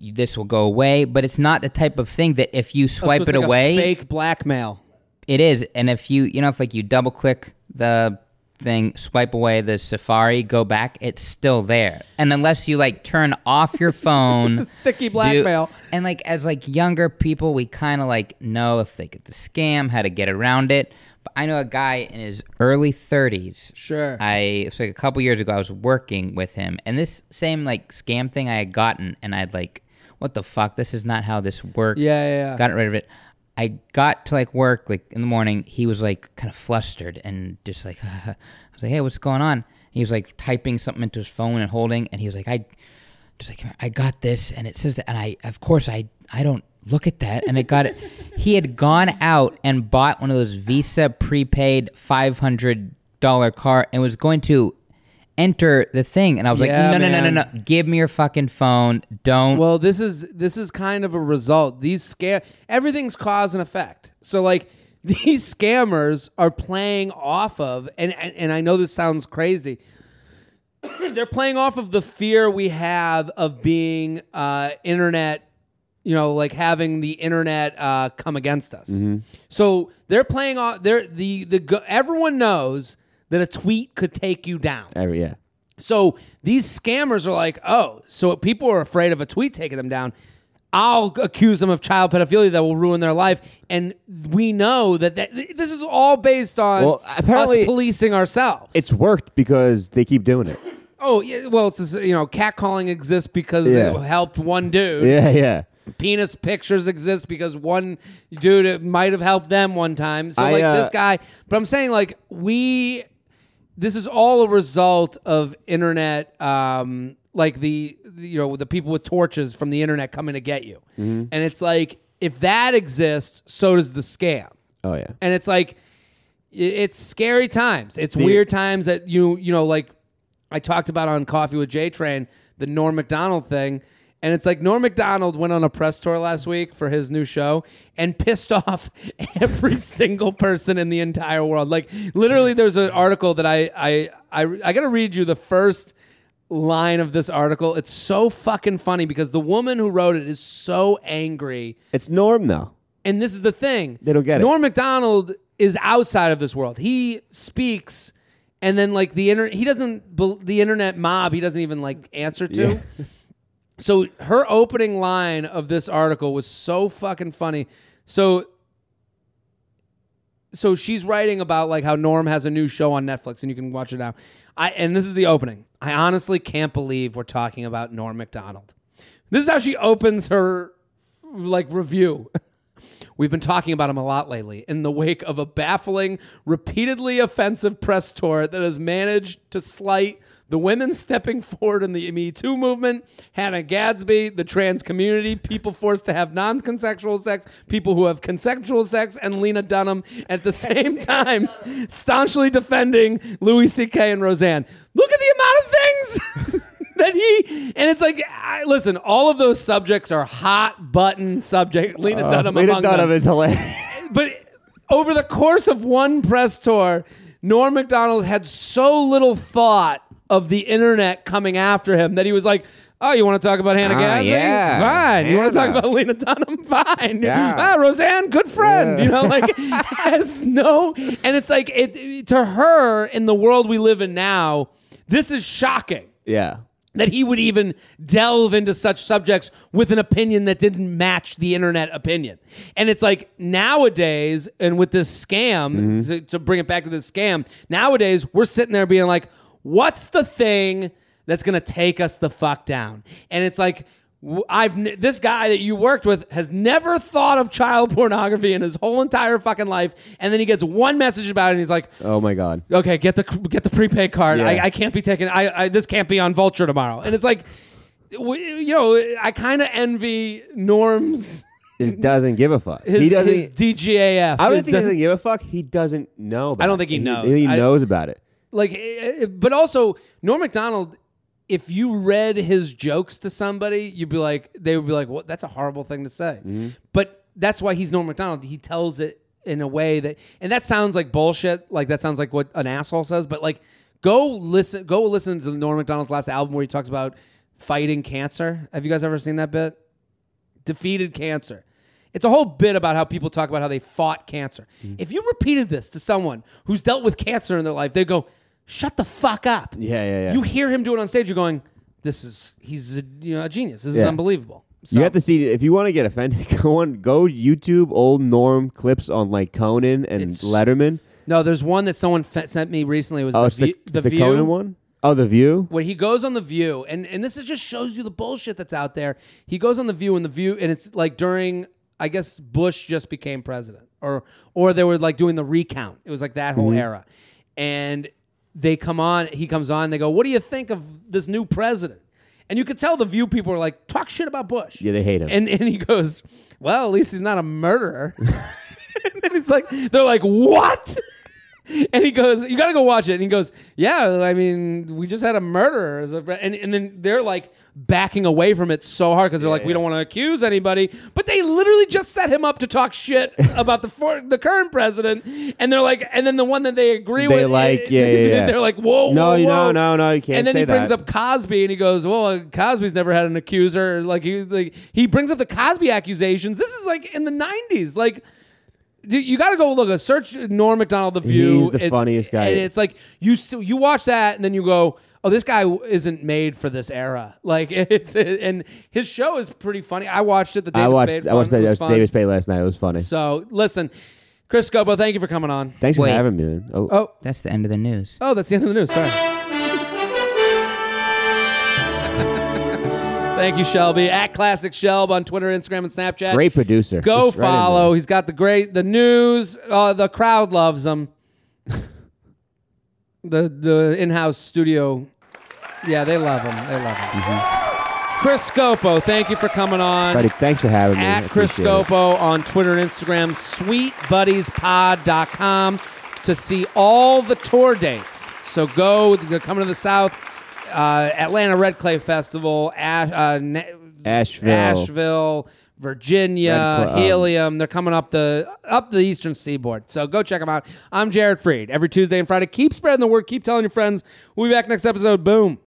this will go away but it's not the type of thing that if you Oh, so swipe it's it like a away fake blackmail. it is and if you you know if like you double click the thing swipe away the safari go back it's still there and unless you like turn off your phone It's a sticky do- blackmail. and like as like younger people we kind of like know if they get the scam how to get around it but i know a guy in his early 30s Sure. I it's like a couple years ago I was working with him and this same like scam thing I had gotten and I'd like what the fuck this is not how this works. Yeah, yeah, yeah. Got rid of it. I got to like work like in the morning. He was like kind of flustered and just like I was like, "Hey, what's going on?" He was like typing something into his phone and holding and he was like, "I just like I got this and it says that and I of course I I don't look at that and it got it he had gone out and bought one of those Visa prepaid $500 card and was going to enter the thing and I was Yeah, like no no no no man. no give me your fucking phone don't Well, this is this is kind of a result. These scare everything's cause and effect. So like these scammers are playing off of, and and, and I know this sounds crazy. They're playing off of the fear we have of being uh, internet, you know, like having the internet uh, come against us. So they're playing off. They're the the go- everyone knows that a tweet could take you down. Every, yeah. So these scammers are like, oh, so people are afraid of a tweet taking them down. I'll accuse them of child pedophilia that will ruin their life, and we know that, that this is all based on Well, apparently- us policing ourselves. It's worked because they keep doing it. oh yeah, well, it's this, you know, catcalling exists because Yeah. it helped one dude. Yeah, yeah. Penis pictures exist because one dude it might have helped them one time. So I, like uh, this guy, but I'm saying like we this is all a result of internet um like the you know the people with torches from the internet coming to get you. Mm-hmm. And it's like if that exists, so does the scam. Oh yeah. And it's like it's scary times. It's weird times that you you know like I talked about on Coffee with J Train the Norm Macdonald thing. And it's like Norm Macdonald went on a press tour last week for his new show and pissed off every single person in the entire world. Like literally, there's an article that I I I, I got to read you the first line of this article. It's so fucking funny because the woman who wrote it is so angry It's Norm though. and this is the thing. They don't get it. Norm Macdonald is outside of this world. He speaks, and then like the internet, he doesn't. The internet mob, he doesn't even like answer to. Yeah. so her opening line of this article was so fucking funny. So. So she's writing about like how Norm has a new show on Netflix and you can watch it now. I and this is the opening. I honestly can't believe we're talking about Norm Macdonald. This is how she opens her like review. We've been talking about him a lot lately in the wake of a baffling, repeatedly offensive press tour that has managed to slight the women stepping forward in the Me Too movement, Hannah Gadsby, the trans community, people forced to have non consensual sex, people who have consensual sex, and Lena Dunham at the same time, staunchly defending Louis C.K. and Roseanne. Look at the amount of things. that he and it's like I, listen all of those subjects are hot button subject lena dunham Lena among Dunham them is hilarious. but over the course of one press tour norm macdonald had so little thought of the internet coming after him that he was like Oh, you want to talk about Hannah Ah, Gadsby? yeah. Fine. You want to talk about Lena Dunham? Fine. Yeah. Ah, Roseanne, good friend. You know, like has no, and it's like it, it- to her in the world we live in now. This is shocking yeah. That he would even delve into such subjects with an opinion that didn't match the internet opinion. And it's like nowadays, and with this scam, mm-hmm. to, to bring it back to this scam, nowadays we're sitting there being like, what's the thing that's going to take us the fuck down? And it's like, I've this guy that you worked with has never thought of child pornography in his whole entire fucking life, and then he gets one message about it, and he's like, Oh my God. okay, get the get the prepaid card. Yeah. I, I can't be taken. I, I this can't be on Vulture tomorrow. And it's like, w- you know, I kind of envy Norm's Just doesn't give a fuck. his, he doesn't. his DGAF. I don't think he doesn't give a fuck. He doesn't know. About I don't it. think he knows. He, I- knows about it. like, eh, eh, but also Norm Macdonald. If you read his jokes to somebody, you'd be like, they would be like, "What? That's a horrible thing to say." Mm-hmm. But that's why he's Norm Macdonald. He tells it in a way that, and that sounds like bullshit. Like that sounds like what an asshole says. But like, go listen, go listen to Norm Macdonald's last album where he talks about fighting cancer. Have you guys ever seen that bit? Defeated cancer. It's a whole bit about how people talk about how they fought cancer. Mm-hmm. If you repeated this to someone who's dealt with cancer in their life, they go, "Shut the fuck up." Yeah, yeah, yeah. You hear him do it on stage, you're going, "This is he's a, you know a genius. This is Yeah. unbelievable." So, You have to see if you want to get offended. Go on, go YouTube old Norm clips on like Conan and It's- Letterman. no, there's one that someone fe- sent me recently. It was Oh, the, it's the, View- it's the View. Conan one. Oh, the View. when he goes on the View, and and this is just shows you the bullshit that's out there. He goes on the View, and the View, and it's like during, I guess Bush just became president, or or they were like doing the recount. It was like that whole mm-hmm. era, and they come on. He comes on. They go, "What do you think of this new president?" And you could tell the View people are like, "Talk shit about Bush." Yeah, they hate him. And and he goes, "Well, at least he's not a murderer." and he's like, they're like, "What?" and he goes, "You got to go watch it." And he goes, "Yeah, I mean, we just had a murder." And and then they're like backing away from it so hard because they're like, "We don't want to accuse anybody," but they literally just set him up to talk shit about the for- the current president. And they're like, and then the one that they agree They with, like, yeah, yeah, yeah. they're like, "Whoa, No, whoa, you- no, whoa." no, no, you can't And then he brings that. up Cosby and he goes, "Well, Cosby's never had an accuser." Like he like he brings up the Cosby accusations. This is like in the '90s, like. Dude, You got to go look. A search Norm Macdonald, The View. He's the It's- funniest guy. And it's like you you watch that and then you go, oh, this guy isn't made for this era. Like it's and his show is pretty funny. I watched it. The David I watched. Spade I watched one that was fun. Spade last night. It was funny. So listen, Chris Scopo, thank you for coming on. Thanks for having me, man. Oh, Oh, That's the end of the news. oh, that's the end of the news. Sorry. Thank you, Shelby. At Classic Shelb on Twitter, Instagram, and Snapchat. great producer. Go Just right in follow. there. He's got the great the news. Uh, the crowd loves him. the the in house studio. Yeah, they love him. They love him. Chris Scopo, thank you for coming on. Buddy, thanks for having me. I At Chris appreciate it. Scopo on Twitter and Instagram, sweetbuddiespod.com to see all the tour dates. So go, they're coming to the South. Uh, Atlanta Red Clay Festival, Ash, uh, Na- Asheville. Asheville, Virginia, Cla- um, Helium. They're coming up the up the Eastern Seaboard. So go check them out. I'm Jared Freid. Every Tuesday and Friday, keep spreading the word. Keep telling your friends. We'll be back next episode. Boom.